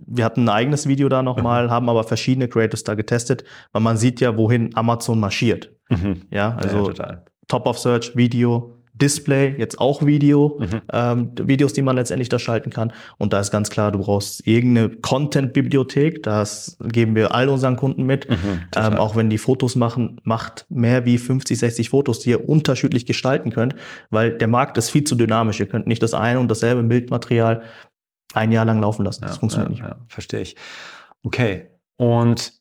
wir hatten ein eigenes Video da nochmal, haben aber verschiedene Creators da getestet, weil man sieht ja, wohin Amazon marschiert. mhm. Ja, Also, ja. Top of Search, Video, Display, jetzt auch Video, Mhm. ähm, Videos, die man letztendlich da schalten kann. Und da ist ganz klar, du brauchst irgendeine Content-Bibliothek. Das geben wir all unseren Kunden mit. Mhm, ähm, auch wenn die Fotos machen, macht mehr wie 50, 60 Fotos, die ihr unterschiedlich gestalten könnt, weil der Markt ist viel zu dynamisch. Ihr könnt nicht das eine und dasselbe Bildmaterial ein Jahr lang laufen lassen. Das Ja, funktioniert ja, nicht. Ja, verstehe ich. Okay. Und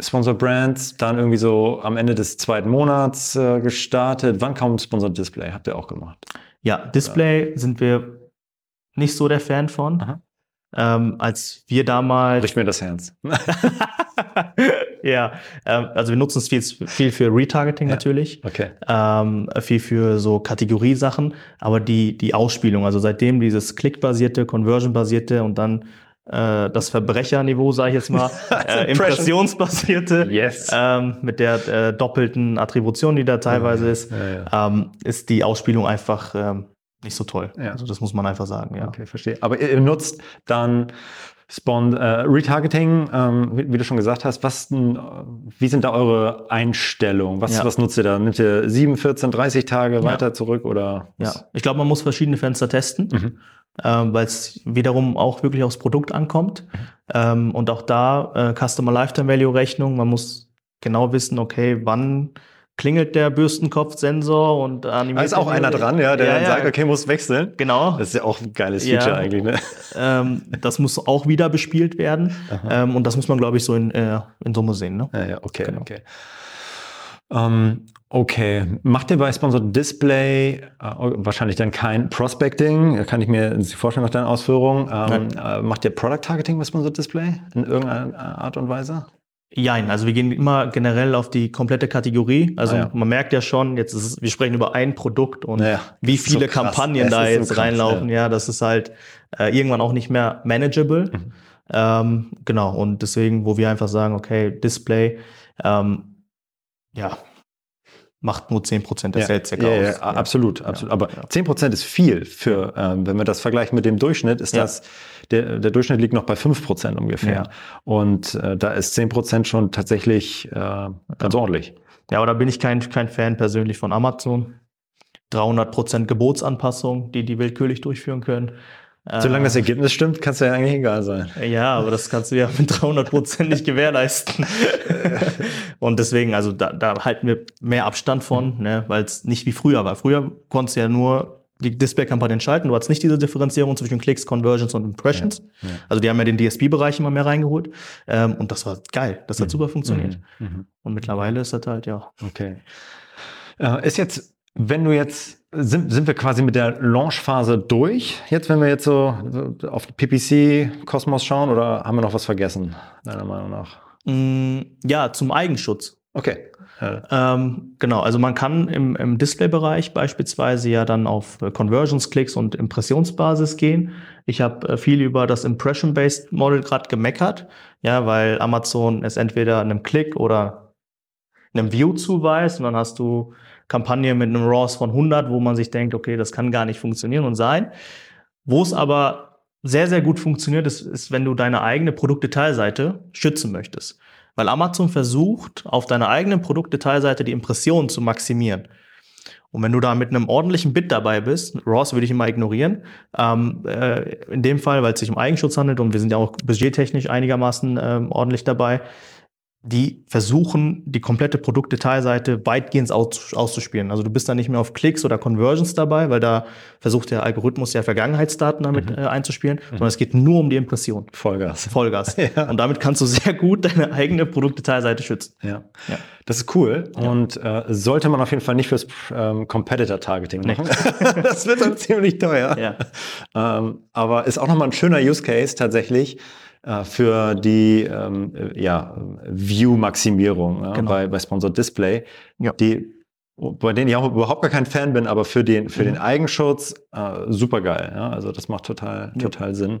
Sponsor Brands dann irgendwie so am Ende des zweiten Monats äh, gestartet. Wann kam Sponsor Display? Habt ihr auch gemacht? Ja, Display sind wir nicht so der Fan von. Ähm, als wir damals Bricht mir das Herz. <laughs> ja, ähm, also wir nutzen es viel, viel für Retargeting Ja. natürlich, Okay. ähm, viel für so Kategoriesachen, aber die, die Ausspielung, also seitdem dieses Klickbasierte, Conversion-basierte und dann äh, das Verbrecherniveau, sage ich jetzt mal, <laughs> äh, Impressionsbasierte, Yes. ähm, mit der äh, doppelten Attribution, die da teilweise ist, Ja, ja. ähm, ist die Ausspielung einfach ähm, nicht so toll. Ja. Also das muss man einfach sagen, ja. Okay, verstehe. Aber ihr, nutzt dann Spon äh, Retargeting, ähm, wie, wie du schon gesagt hast. Was, äh, wie sind da eure Einstellungen? Was, Ja. was nutzt ihr da? Nimmt ihr 7, 14, 30 Tage weiter zurück oder? Ja, was? ich glaube, man muss verschiedene Fenster testen, Mhm. Ähm, weil es wiederum auch wirklich aufs Produkt ankommt. Ähm, und auch da äh, Customer Lifetime Value Rechnung, man muss genau wissen, okay, wann klingelt der Bürstenkopfsensor und animiert. Da ist auch einer dran, ja, der ja, dann ja. sagt, okay, muss wechseln. Genau. Das ist ja auch ein geiles Feature ja. eigentlich, ne? Ähm, das muss auch wieder bespielt werden. Ähm, und das muss man, glaube ich, so in, äh, in Summe sehen. Ne? Ja, ja, okay, genau. okay. Ähm, okay. Macht ihr bei Sponsor Display äh, wahrscheinlich dann kein Prospecting? Kann ich mir vorstellen nach deinen Ausführungen. Ähm, äh, macht ihr Product Targeting bei Sponsor Display in irgendeiner Art und Weise? Jein, also wir gehen immer generell auf die komplette Kategorie. Also ah, ja. man merkt ja schon, jetzt ist es, wir sprechen über ein Produkt und ja, wie viele so Kampagnen da jetzt so krass, reinlaufen. Ja. ja. das ist halt äh, irgendwann auch nicht mehr manageable. Mhm. Ähm, genau, und deswegen, wo wir einfach sagen, okay, Display, ähm, ja, macht nur 10% der ja, Sales ja, ja, ja, absolut, absolut. Aber ja. 10% ist viel für, ähm, wenn wir das vergleichen mit dem Durchschnitt, ist das, der, der Durchschnitt liegt noch bei 5% ungefähr. Und äh, da ist 10% schon tatsächlich äh, ganz ordentlich. Ja, aber da bin ich kein, kein Fan persönlich von Amazon. 300% Gebotsanpassung, die die willkürlich durchführen können. Solange das Ergebnis stimmt, kann es ja eigentlich egal sein. Ja, aber das kannst du ja mit 300 Prozent nicht gewährleisten. <laughs> und deswegen, also da, da halten wir mehr Abstand von, ne, weil es nicht wie früher war. Früher konntest du ja nur die Display-Kampagnen schalten. Du hattest nicht diese Differenzierung zwischen Klicks, Conversions und Impressions. Ja, ja. Also die haben ja den DSP-Bereich immer mehr reingeholt. Ähm, und das war geil. Das hat mhm. super funktioniert. Mhm. mhm. Und mittlerweile ist das halt, ja. Okay. Äh, ist jetzt, wenn du jetzt sind, sind wir quasi mit der Launchphase durch. Jetzt, wenn wir jetzt so auf PPC Kosmos schauen, oder haben wir noch was vergessen, deiner Meinung nach? Mm, ja, zum Eigenschutz. Okay. Ja. Ähm, genau, also man kann im, im Display-Bereich beispielsweise ja dann auf Conversions-Klicks und Impressionsbasis gehen. Ich habe äh, viel über das Impression-Based Model gerade gemeckert, ja, weil Amazon es entweder einem Klick oder einem View zuweist und dann hast du Kampagne mit einem ROAS von 100, wo man sich denkt, okay, das kann gar nicht funktionieren und sein. Wo es aber sehr, sehr gut funktioniert, ist, ist wenn du deine eigene Produktdetailseite schützen möchtest. Weil Amazon versucht, auf deiner eigenen Produktdetailseite die Impressionen zu maximieren. Und wenn du da mit einem ordentlichen Bit dabei bist, ROS würde ich immer ignorieren, ähm, äh, in dem Fall, weil es sich um Eigenschutz handelt und wir sind ja auch budgettechnisch einigermaßen ähm, ordentlich dabei, die versuchen, die komplette Produktdetailseite weitgehend aus, auszuspielen. Also du bist da nicht mehr auf Klicks oder Conversions dabei, weil da versucht der Algorithmus ja Vergangenheitsdaten damit mhm. äh, einzuspielen, mhm. sondern es geht nur um die Impression. Vollgas. Vollgas. <laughs> ja. Und damit kannst du sehr gut deine eigene Produktdetailseite schützen. Ja. ja. Das ist cool. Ja. Und äh, sollte man auf jeden Fall nicht fürs ähm, Competitor-Targeting machen. Nee. <laughs> das wird dann ziemlich teuer. Ja. Ähm, aber ist auch nochmal ein schöner Use Case tatsächlich äh, für die ähm, ja, View-Maximierung ja, genau. bei, bei Sponsored Display, ja. die bei denen ich auch überhaupt gar kein Fan bin, aber für den, für mhm. den Eigenschutz äh, super geil. Ja? Also das macht total, total Sinn.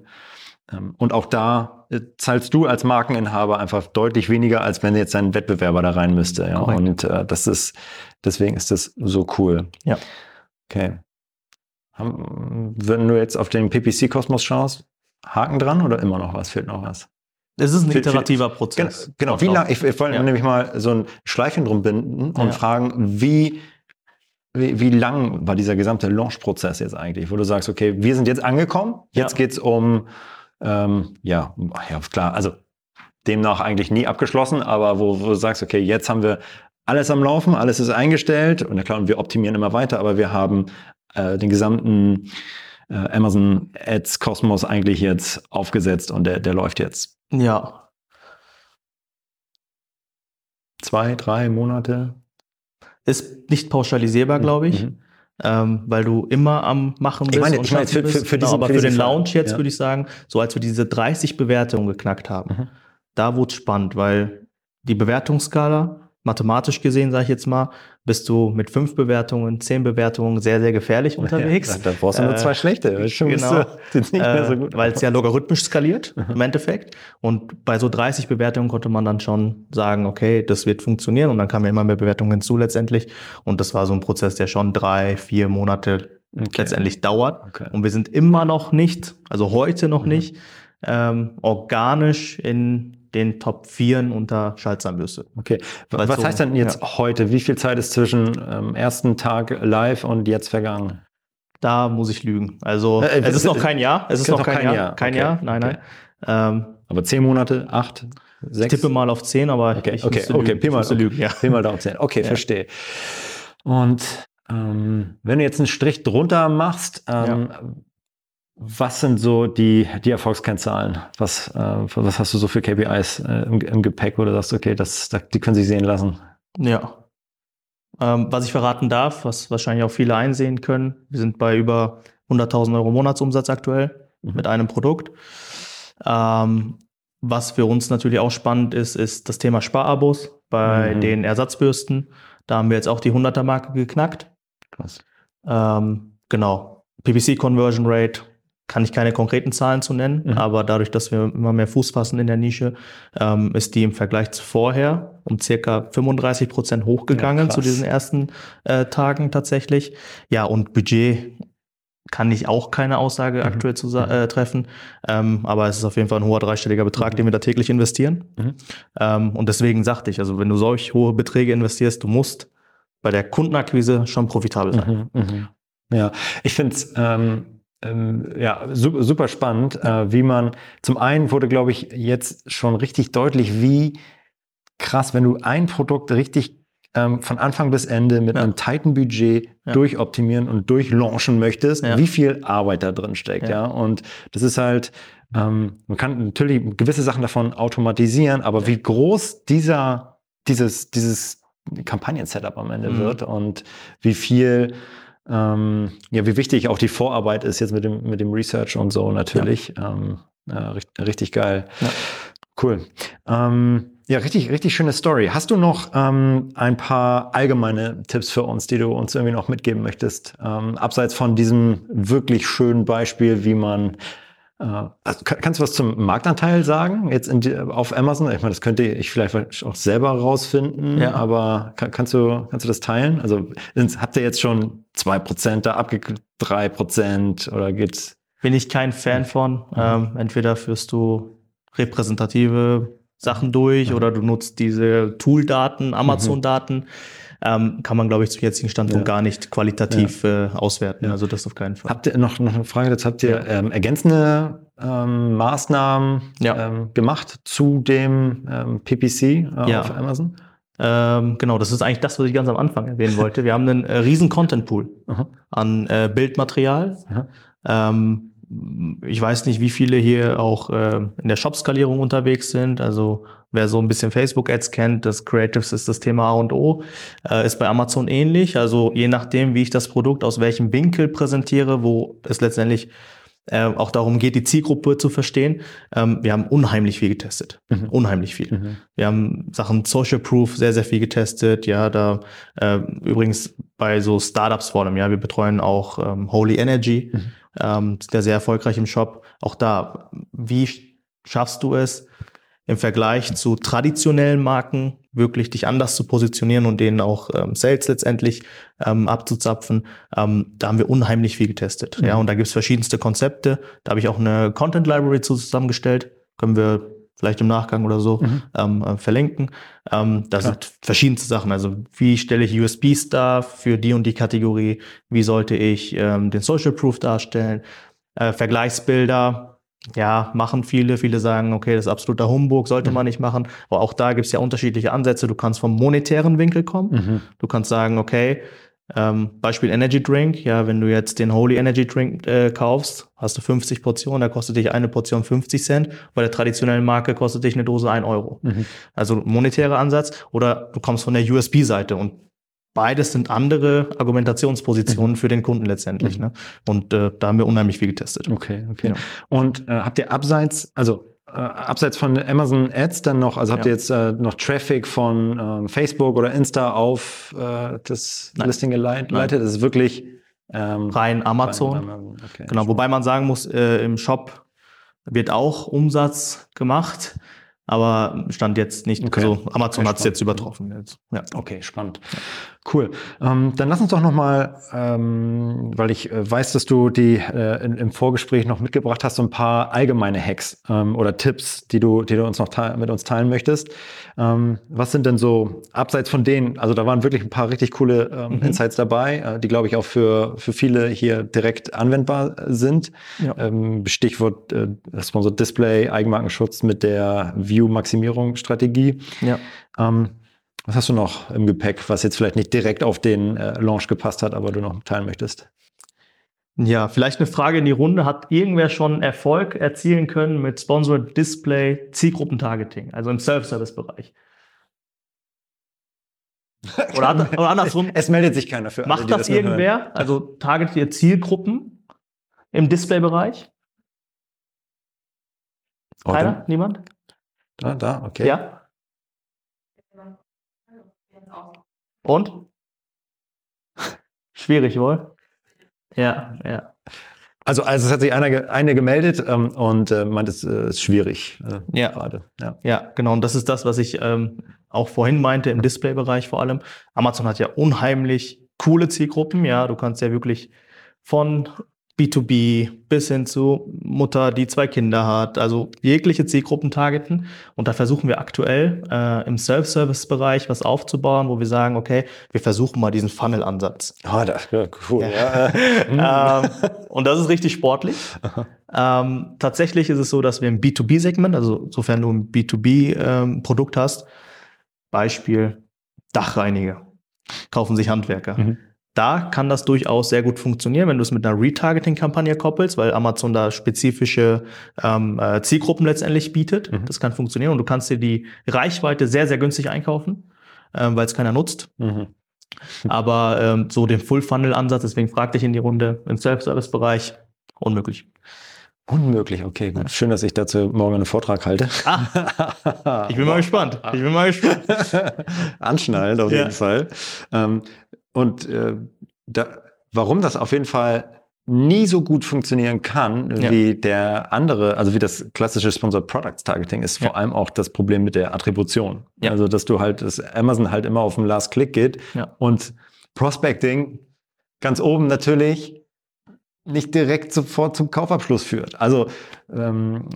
Ähm, und auch da äh, zahlst du als Markeninhaber einfach deutlich weniger, als wenn jetzt dein Wettbewerber da rein müsste. Ja? Und äh, das ist, deswegen ist das so cool. Ja. Okay. Wenn du jetzt auf den PPC-Kosmos schaust, Haken dran oder immer noch was? Fehlt noch was? Es ist ein iterativer Prozess. Genau, genau. wie lang, ich, ich wollte ja. nämlich mal so ein Schleifchen drum binden und ja. fragen, wie, wie, wie lang war dieser gesamte Launch-Prozess jetzt eigentlich, wo du sagst, okay, wir sind jetzt angekommen, jetzt ja. geht's um, ähm, ja, ja, klar, also demnach eigentlich nie abgeschlossen, aber wo, wo du sagst, okay, jetzt haben wir alles am Laufen, alles ist eingestellt und ja klar, und wir optimieren immer weiter, aber wir haben äh, den gesamten äh, Amazon Ads Cosmos eigentlich jetzt aufgesetzt und der, der läuft jetzt. Ja. Zwei, drei Monate? Ist nicht pauschalisierbar, glaube ich. Mhm. Ähm, weil du immer am Machen bist. Ich meine, ich meine für, für, für, genau, aber für, für den Launch jetzt ja. würde ich sagen, so als wir diese 30 Bewertungen geknackt haben, mhm. da wurde es spannend, weil die Bewertungsskala mathematisch gesehen, sage ich jetzt mal, bist du mit fünf Bewertungen, zehn Bewertungen sehr, sehr gefährlich unterwegs. Ja, da brauchst du nur zwei äh, schlechte. Schon genau, <laughs> äh, so weil es ja logarithmisch skaliert <laughs> im Endeffekt. Und bei so 30 Bewertungen konnte man dann schon sagen, okay, das wird funktionieren. Und dann kamen ja immer mehr Bewertungen hinzu letztendlich. Und das war so ein Prozess, der schon drei, vier Monate okay. letztendlich dauert. Okay. Und wir sind immer noch nicht, also heute noch mhm. nicht, ähm, organisch in den Top 4 unter Schaltzahnbürste. Okay. Was so, heißt denn jetzt ja. heute? Wie viel Zeit ist zwischen ähm, ersten Tag live und jetzt vergangen? Da muss ich lügen. Also äh, es ist noch kein Jahr. Es ist noch kein, Jahr. Jahr. Kein okay. Jahr. Nein, nein. Ähm, Aber zehn Monate, acht? Ich tippe mal auf 10, aber okay, ich okay, okay, lügen. Pi mal, lügen. Ja. Pi mal Daumen 10. Okay, ja. verstehe. Und ähm, wenn du jetzt einen Strich drunter machst, ähm, ja. Was sind so die, die Erfolgskennzahlen? Was, äh, was hast du so für KPIs äh, im, im, Gepäck, oder sagst du, okay, das, das, die können sich sehen lassen? Ja. Ähm, was ich verraten darf, was wahrscheinlich auch viele einsehen können, wir sind bei über 100.000 Euro Monatsumsatz aktuell mhm. mit einem Produkt. Ähm, was für uns natürlich auch spannend ist, ist das Thema Sparabos bei mhm. den Ersatzbürsten. Da haben wir jetzt auch die 100er-Marke geknackt. Krass. Ähm, genau. PPC-Conversion Rate kann ich keine konkreten Zahlen zu nennen, mhm. aber dadurch, dass wir immer mehr Fuß fassen in der Nische, ähm, ist die im Vergleich zu vorher um circa 35 Prozent hochgegangen ja, zu diesen ersten äh, Tagen tatsächlich. Ja, und Budget kann ich auch keine Aussage mhm. aktuell zu mhm. äh, treffen. Ähm, aber es ist auf jeden Fall ein hoher dreistelliger Betrag, mhm. den wir da täglich investieren. Mhm. Ähm, und deswegen sagte ich, also wenn du solch hohe Beträge investierst, du musst bei der Kundenakquise schon profitabel sein. Mhm. Ja, ich finde es ähm, ja, super, super spannend, äh, wie man zum einen wurde, glaube ich, jetzt schon richtig deutlich, wie krass, wenn du ein Produkt richtig ähm, von Anfang bis Ende mit ja. einem tighten Budget ja. durchoptimieren und durchlaunchen möchtest, ja. wie viel Arbeit da drin steckt, ja. Und das ist halt, ähm, man kann natürlich gewisse Sachen davon automatisieren, aber wie groß dieser, dieses, dieses Kampagnen-Setup am Ende mhm. wird und wie viel ähm, ja, wie wichtig auch die Vorarbeit ist jetzt mit dem, mit dem Research und so natürlich. Ja. Ähm, ja, richtig, richtig, geil. Ja. Cool. Ähm, ja, richtig, richtig schöne Story. Hast du noch ähm, ein paar allgemeine Tipps für uns, die du uns irgendwie noch mitgeben möchtest? Ähm, abseits von diesem wirklich schönen Beispiel, wie man also, kannst du was zum Marktanteil sagen jetzt die, auf Amazon? Ich meine, das könnte ich vielleicht auch selber rausfinden, ja. aber kann, kannst du kannst du das teilen? Also habt ihr jetzt schon zwei Prozent da abgekriegt, drei Prozent oder geht's? Bin ich kein Fan von. Mhm. Ähm, entweder führst du repräsentative Sachen durch oder du nutzt diese Tool-Daten, Amazon-Daten. Ähm, kann man, glaube ich, zum jetzigen Standpunkt ja. gar nicht qualitativ ja. äh, auswerten. Ja. Also das auf keinen Fall. Habt ihr noch, noch eine Frage dazu? Habt ihr ähm, ergänzende ähm, Maßnahmen ähm, gemacht zu dem ähm, PPC äh, auf Amazon? Ähm, genau, das ist eigentlich das, was ich ganz am Anfang erwähnen wollte. Wir haben einen äh, riesen Content-Pool an äh, Bildmaterial. Ich weiß nicht, wie viele hier auch äh, in der Shop-Skalierung unterwegs sind. Also wer so ein bisschen Facebook-Ads kennt, das Creatives ist das Thema A und O, äh, ist bei Amazon ähnlich. Also je nachdem, wie ich das Produkt aus welchem Winkel präsentiere, wo es letztendlich äh, auch darum geht, die Zielgruppe zu verstehen. Ähm, wir haben unheimlich viel getestet. Mhm. Unheimlich viel. Mhm. Wir haben Sachen Social Proof sehr, sehr viel getestet. Ja, da äh, übrigens bei so Startups vor allem, ja, wir betreuen auch ähm, Holy Energy. Mhm ähm, der sehr erfolgreich im Shop. Auch da, wie schaffst du es im Vergleich zu traditionellen Marken wirklich dich anders zu positionieren und denen auch ähm, Sales letztendlich ähm, abzuzapfen. Ähm, da haben wir unheimlich viel getestet. Mhm. Ja, und da gibt's verschiedenste Konzepte. Da habe ich auch eine Content Library zusammengestellt. Können wir vielleicht im Nachgang oder so mhm. ähm, äh, verlinken. Ähm, da sind verschiedenste Sachen. Also wie stelle ich USBs dar für die und die Kategorie? Wie sollte ich ähm, den Social Proof darstellen? Äh, Vergleichsbilder, ja, machen viele. Viele sagen, okay, das ist absoluter Humbug, sollte mhm. man nicht machen. Aber auch da gibt es ja unterschiedliche Ansätze. Du kannst vom monetären Winkel kommen. Mhm. Du kannst sagen, okay, ähm, Beispiel Energy Drink, ja, wenn du jetzt den Holy Energy Drink äh, kaufst, hast du 50 Portionen, da kostet dich eine Portion 50 Cent, bei der traditionellen Marke kostet dich eine Dose 1 Euro. Mhm. Also monetärer Ansatz oder du kommst von der USB-Seite und beides sind andere Argumentationspositionen mhm. für den Kunden letztendlich. Mhm. Ne? Und äh, da haben wir unheimlich viel getestet. Okay, okay. Ja. Und äh, habt ihr abseits, also äh, abseits von Amazon Ads dann noch, also habt ja. ihr jetzt äh, noch Traffic von ähm, Facebook oder Insta auf äh, das Nein. Listing geleitet? Nein. Das ist wirklich ähm, rein Amazon. Rein Amazon. Okay, genau, wobei man sagen muss, äh, im Shop wird auch Umsatz gemacht, aber stand jetzt nicht, okay. also Amazon hat es jetzt übertroffen. Jetzt. Ja. Okay, spannend. Cool. Ähm, dann lass uns doch nochmal, ähm, weil ich äh, weiß, dass du die äh, in, im Vorgespräch noch mitgebracht hast, so ein paar allgemeine Hacks ähm, oder Tipps, die du, die du uns noch mit uns teilen möchtest. Ähm, was sind denn so, abseits von denen, also da waren wirklich ein paar richtig coole ähm, mhm. Insights dabei, äh, die, glaube ich, auch für, für viele hier direkt anwendbar sind. Ja. Ähm, Stichwort äh, Sponsor Display, Eigenmarkenschutz mit der View-Maximierung-Strategie. Ja. Ähm, was hast du noch im Gepäck, was jetzt vielleicht nicht direkt auf den äh, Launch gepasst hat, aber du noch teilen möchtest? Ja, vielleicht eine Frage in die Runde. Hat irgendwer schon Erfolg erzielen können mit Sponsored Display Zielgruppentargeting, also im Self-Service-Bereich? Oder, <laughs> oder, andersrum. Es meldet sich keiner für. Macht alle, das, das irgendwer? Hören. Also targetet ihr Zielgruppen im Display-Bereich? Keiner? Niemand? Da, da, okay. Ja. Und? Schwierig wohl? Ja, ja. Also, also es hat sich einer, eine gemeldet ähm, und äh, meint, es äh, ist schwierig äh, ja. gerade. Ja. ja, genau. Und das ist das, was ich ähm, auch vorhin meinte, im Display-Bereich vor allem. Amazon hat ja unheimlich coole Zielgruppen. Ja, du kannst ja wirklich von B2B bis hin zu Mutter, die zwei Kinder hat, also jegliche Zielgruppen targeten. Und da versuchen wir aktuell äh, im Self-Service-Bereich was aufzubauen, wo wir sagen, okay, wir versuchen mal diesen Funnel-Ansatz. Ah, oh, das ja, cool. Ja. <laughs> <laughs> ähm, und das ist richtig sportlich. Ähm, tatsächlich ist es so, dass wir im B2B-Segment, also sofern du ein B2B-Produkt ähm, hast, Beispiel Dachreiniger, kaufen sich Handwerker. Mhm da kann das durchaus sehr gut funktionieren, wenn du es mit einer Retargeting-Kampagne koppelst, weil Amazon da spezifische ähm, äh, Zielgruppen letztendlich bietet. Mhm. Das kann funktionieren und du kannst dir die Reichweite sehr, sehr günstig einkaufen, ähm, weil es keiner nutzt. Mhm. Aber ähm, so den Full-Funnel-Ansatz, deswegen fragte ich in die Runde im Self-Service-Bereich, unmöglich. Unmöglich, okay, gut. Schön, dass ich dazu morgen einen Vortrag halte. Ah, ich bin mal <laughs> gespannt. Ich bin mal gespannt. Anschnallen auf ja. jeden Fall. Ähm, und äh, da, warum das auf jeden Fall nie so gut funktionieren kann ja. wie der andere, also wie das klassische Sponsored Products Targeting ist ja. vor allem auch das Problem mit der Attribution. Ja. Also, dass du halt, dass Amazon halt immer auf den Last Click geht und Prospecting ganz oben natürlich nicht direkt sofort zum Kaufabschluss führt. Also ähm,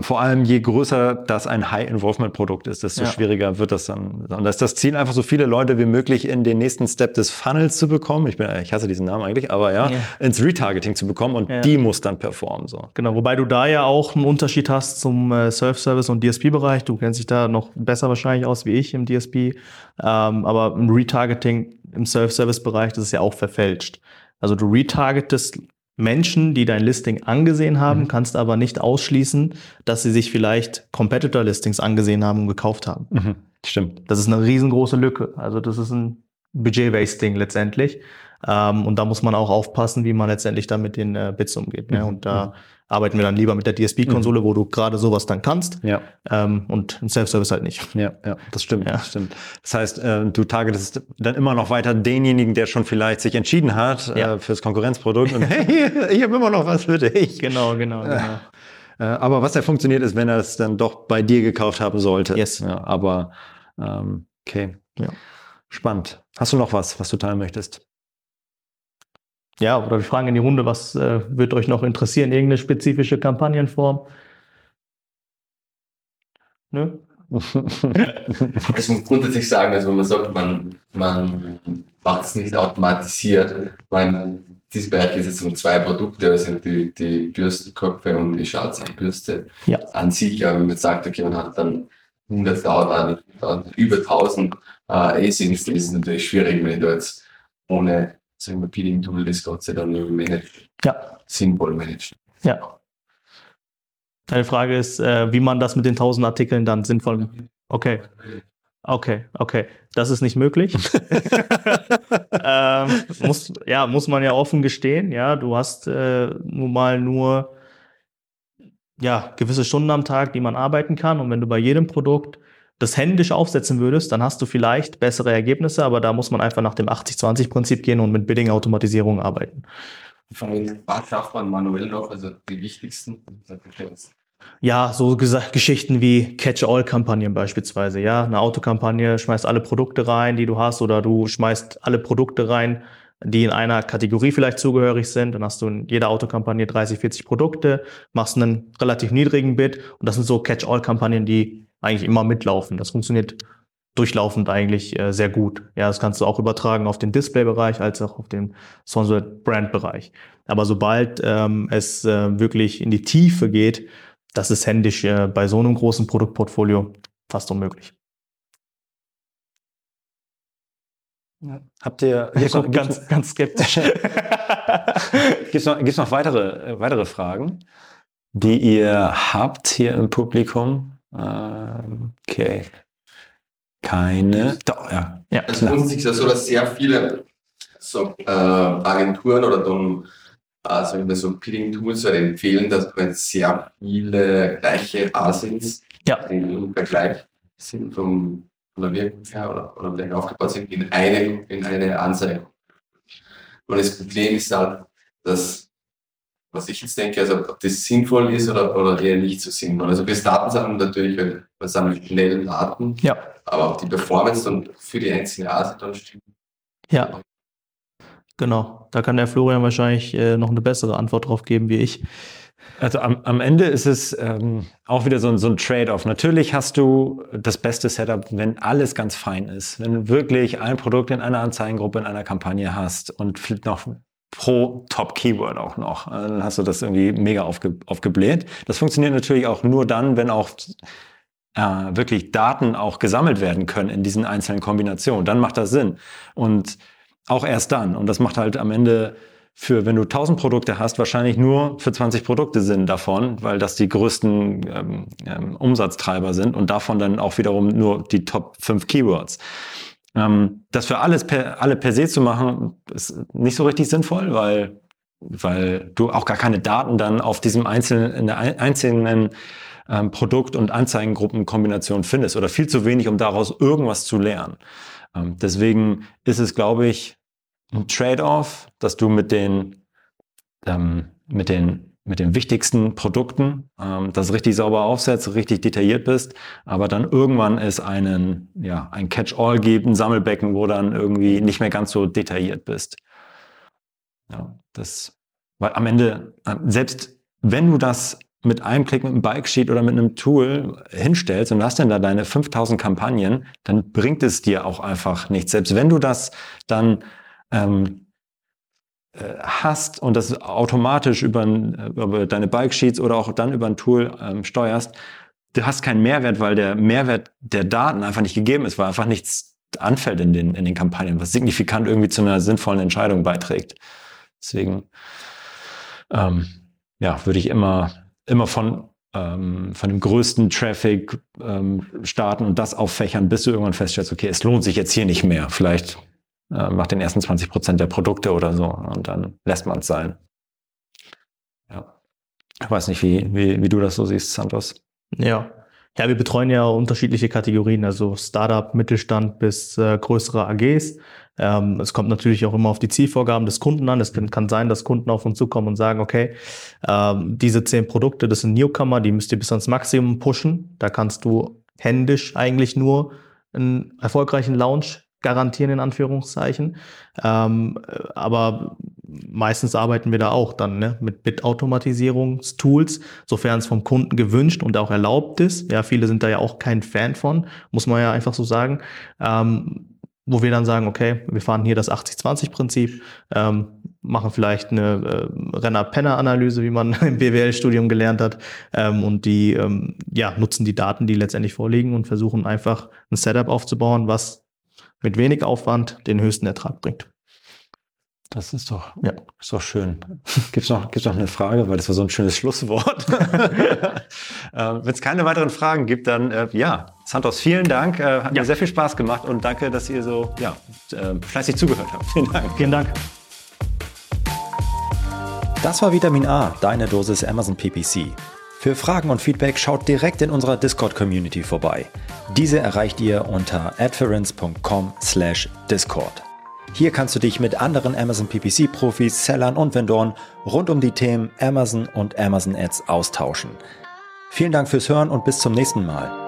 vor allem, je größer das ein High-Involvement-Produkt ist, desto ja. schwieriger wird das dann. Und das ist das Ziel, einfach so viele Leute wie möglich in den nächsten Step des Funnels zu bekommen. Ich, bin, ich hasse diesen Namen eigentlich, aber ja, ja. ins Retargeting zu bekommen und ja. die muss dann performen. So. Genau, wobei du da ja auch einen Unterschied hast zum äh, Self-Service und DSP-Bereich. Du kennst dich da noch besser wahrscheinlich aus wie ich im DSP. Ähm, aber im Retargeting im Self-Service-Bereich, das ist ja auch verfälscht. Also du retargetest Menschen, die dein Listing angesehen haben, mhm. kannst aber nicht ausschließen, dass sie sich vielleicht Competitor-Listings angesehen haben und gekauft haben. Mhm. Stimmt. Das ist eine riesengroße Lücke. Also das ist ein Budget-Wasting letztendlich. Ähm, und da muss man auch aufpassen, wie man letztendlich dann mit den äh, Bits umgeht. Ne? Mhm. Und da mhm. Arbeiten wir dann lieber mit der DSP-Konsole, mhm. wo du gerade sowas dann kannst. Ja. Ähm, und im Self-Service halt nicht. Ja, ja, das stimmt. Ja. Das stimmt. Das heißt, äh, du targetest dann immer noch weiter denjenigen, der schon vielleicht sich entschieden hat ja. äh, fürs Konkurrenzprodukt und <laughs> hey, ich habe immer noch was für dich. Genau, genau, genau. Äh, aber was ja funktioniert, ist, wenn er es dann doch bei dir gekauft haben sollte. Yes. Ja, aber ähm, okay. Ja. Spannend. Hast du noch was, was du teilen möchtest? Ja, oder wir fragen in die Runde, was äh, wird euch noch interessieren? Irgendeine spezifische Kampagnenform? Nö? <laughs> ich muss grundsätzlich sagen, also wenn man sagt, man, man macht es nicht automatisiert, man, dieses Bereich ist jetzt um zwei Produkte, also die, die Bürstenköpfe und die Schadzahnbürste ja. an sich, aber wenn man sagt, okay, man hat dann 100.000, über 1000 äh, A-Sings, ist es natürlich schwierig, wenn du jetzt ohne sagen wir, Peeling-Tool das Ganze dann managt, ja. sinnvoll managt. Ja. Deine Frage ist, äh, wie man das mit den 1000 Artikeln dann sinnvoll. Okay. Okay, okay. Das ist nicht möglich. <laughs> ähm, muss, ja, muss man ja offen gestehen. Ja, du hast äh, nun mal nur ja, gewisse Stunden am Tag, die man arbeiten kann. Und wenn du bei jedem Produkt das händisch aufsetzen würdest, dann hast du vielleicht bessere Ergebnisse, aber da muss man einfach nach dem 80-20-Prinzip gehen und mit Bidding-Automatisierung arbeiten. Was schafft man manuell noch? Also die wichtigsten? Ja, so Geschichten wie Catch-all-Kampagnen beispielsweise. Ja, eine Autokampagne schmeißt alle Produkte rein, die du hast, oder du schmeißt alle Produkte rein, die in einer Kategorie vielleicht zugehörig sind. Dann hast du in jeder Autokampagne 30, 40 Produkte, machst einen relativ niedrigen Bid und das sind so Catch-all-Kampagnen, die eigentlich immer mitlaufen. Das funktioniert durchlaufend eigentlich äh, sehr gut. Ja, das kannst du auch übertragen auf den Display-Bereich als auch auf den Sponsored Brand-Bereich. Aber sobald ähm, es äh, wirklich in die Tiefe geht, das ist händisch äh, bei so einem großen Produktportfolio fast unmöglich. Ja. Habt ihr <laughs> gibt's noch, ganz, <laughs> gibt's, ganz skeptisch? Gibt es noch, gibt's noch weitere, weitere Fragen, die ihr habt hier im Publikum? Okay. Keine. Doch, ja. ja. Es also sich so, dass sehr viele so, äh, Agenturen oder dann also wenn wir so Peeling-Tools halt empfehlen, dass man sehr viele gleiche Asins ja. im Vergleich sind vom, von der Wirkung her oder, oder vielleicht aufgebaut sind in eine, in eine Anzeige. Und das Problem ist halt, dass, was ich jetzt denke, also ob das sinnvoll ist oder, oder eher nicht so sinnvoll. Also wir Daten sammeln natürlich, wir sammeln schnell Daten, ja. aber ob die Performance dann für die einzelne Asin dann stimmt, ja. Genau, da kann der Florian wahrscheinlich äh, noch eine bessere Antwort drauf geben wie ich. Also am, am Ende ist es ähm, auch wieder so ein, so ein Trade-off. Natürlich hast du das beste Setup, wenn alles ganz fein ist. Wenn du wirklich ein Produkt in einer Anzeigengruppe, in einer Kampagne hast und noch pro Top-Keyword auch noch. Äh, dann hast du das irgendwie mega aufge, aufgebläht. Das funktioniert natürlich auch nur dann, wenn auch äh, wirklich Daten auch gesammelt werden können in diesen einzelnen Kombinationen. Dann macht das Sinn. Und auch erst dann. Und das macht halt am Ende für, wenn du 1000 Produkte hast, wahrscheinlich nur für 20 Produkte Sinn davon, weil das die größten ähm, ähm, Umsatztreiber sind und davon dann auch wiederum nur die Top 5 Keywords. Ähm, das für alles per, alle per se zu machen, ist nicht so richtig sinnvoll, weil, weil du auch gar keine Daten dann auf diesem einzelnen, in der einzelnen ähm, Produkt- und Anzeigengruppenkombination findest oder viel zu wenig, um daraus irgendwas zu lernen. Ähm, deswegen ist es, glaube ich, ein Trade-off, dass du mit den, ähm, mit den mit den wichtigsten Produkten, ähm, das richtig sauber aufsetzt, richtig detailliert bist, aber dann irgendwann es einen, ja, ein Catch-all gibt, ein Sammelbecken, wo dann irgendwie nicht mehr ganz so detailliert bist. Ja, das, weil am Ende, äh, selbst wenn du das mit einem Klick mit einem Bike Sheet oder mit einem Tool hinstellst und hast dann da deine 5000 Kampagnen, dann bringt es dir auch einfach nichts. Selbst wenn du das dann ähm, äh, hast und das automatisch über, über, deine Bike Sheets oder auch dann über ein Tool ähm, steuerst, du hast keinen Mehrwert, weil der Mehrwert der Daten einfach nicht gegeben ist, weil einfach nichts anfällt in den, in den Kampagnen, was signifikant irgendwie zu einer sinnvollen Entscheidung beiträgt. Deswegen, ähm, ja, würde ich immer immer von, ähm, von dem größten Traffic ähm, starten und das auffächern, bis du irgendwann feststellst, okay, es lohnt sich jetzt hier nicht mehr. Vielleicht äh, macht den ersten 20 Prozent der Produkte oder so und dann lässt man es sein. Ja. Ich weiß nicht, wie, wie, wie du das so siehst, Santos. Ja. Ja, wir betreuen ja unterschiedliche Kategorien, also Startup, Mittelstand bis äh, größere AGs. Ähm, es kommt natürlich auch immer auf die Zielvorgaben des Kunden an. Es kann, kann sein, dass Kunden auf uns zukommen und sagen, okay, ähm, diese zehn Produkte, das sind Newcomer, die müsst ihr bis ans Maximum pushen. Da kannst du händisch eigentlich nur einen erfolgreichen Launch garantieren, in Anführungszeichen. Ähm, aber meistens arbeiten wir da auch dann ne, mit Bit-Automatisierungstools, sofern es vom Kunden gewünscht und auch erlaubt ist. Ja, viele sind da ja auch kein Fan von, muss man ja einfach so sagen. Ähm, wo wir dann sagen, okay, wir fahren hier das 80-20-Prinzip, ähm, machen vielleicht eine äh, Renner-Penner-Analyse, wie man <laughs> im BWL-Studium gelernt hat, ähm, und die ähm, ja, nutzen die Daten, die letztendlich vorliegen und versuchen einfach ein Setup aufzubauen, was mit wenig Aufwand den höchsten Ertrag bringt. Das ist doch, ja. ist doch schön. Gibt es noch, gibt's noch eine Frage, weil das war so ein schönes Schlusswort. <laughs> äh, Wenn es keine weiteren Fragen gibt, dann äh, ja, Santos, vielen Dank. Äh, hat ja. mir sehr viel Spaß gemacht und danke, dass ihr so ja, äh, fleißig zugehört habt. Vielen Dank. Vielen Dank. Das war Vitamin A, deine Dosis Amazon PPC. Für Fragen und Feedback schaut direkt in unserer Discord-Community vorbei. Diese erreicht ihr unter adference.com/discord. Hier kannst du dich mit anderen Amazon PPC Profis, Sellern und Vendoren rund um die Themen Amazon und Amazon Ads austauschen. Vielen Dank fürs Hören und bis zum nächsten Mal.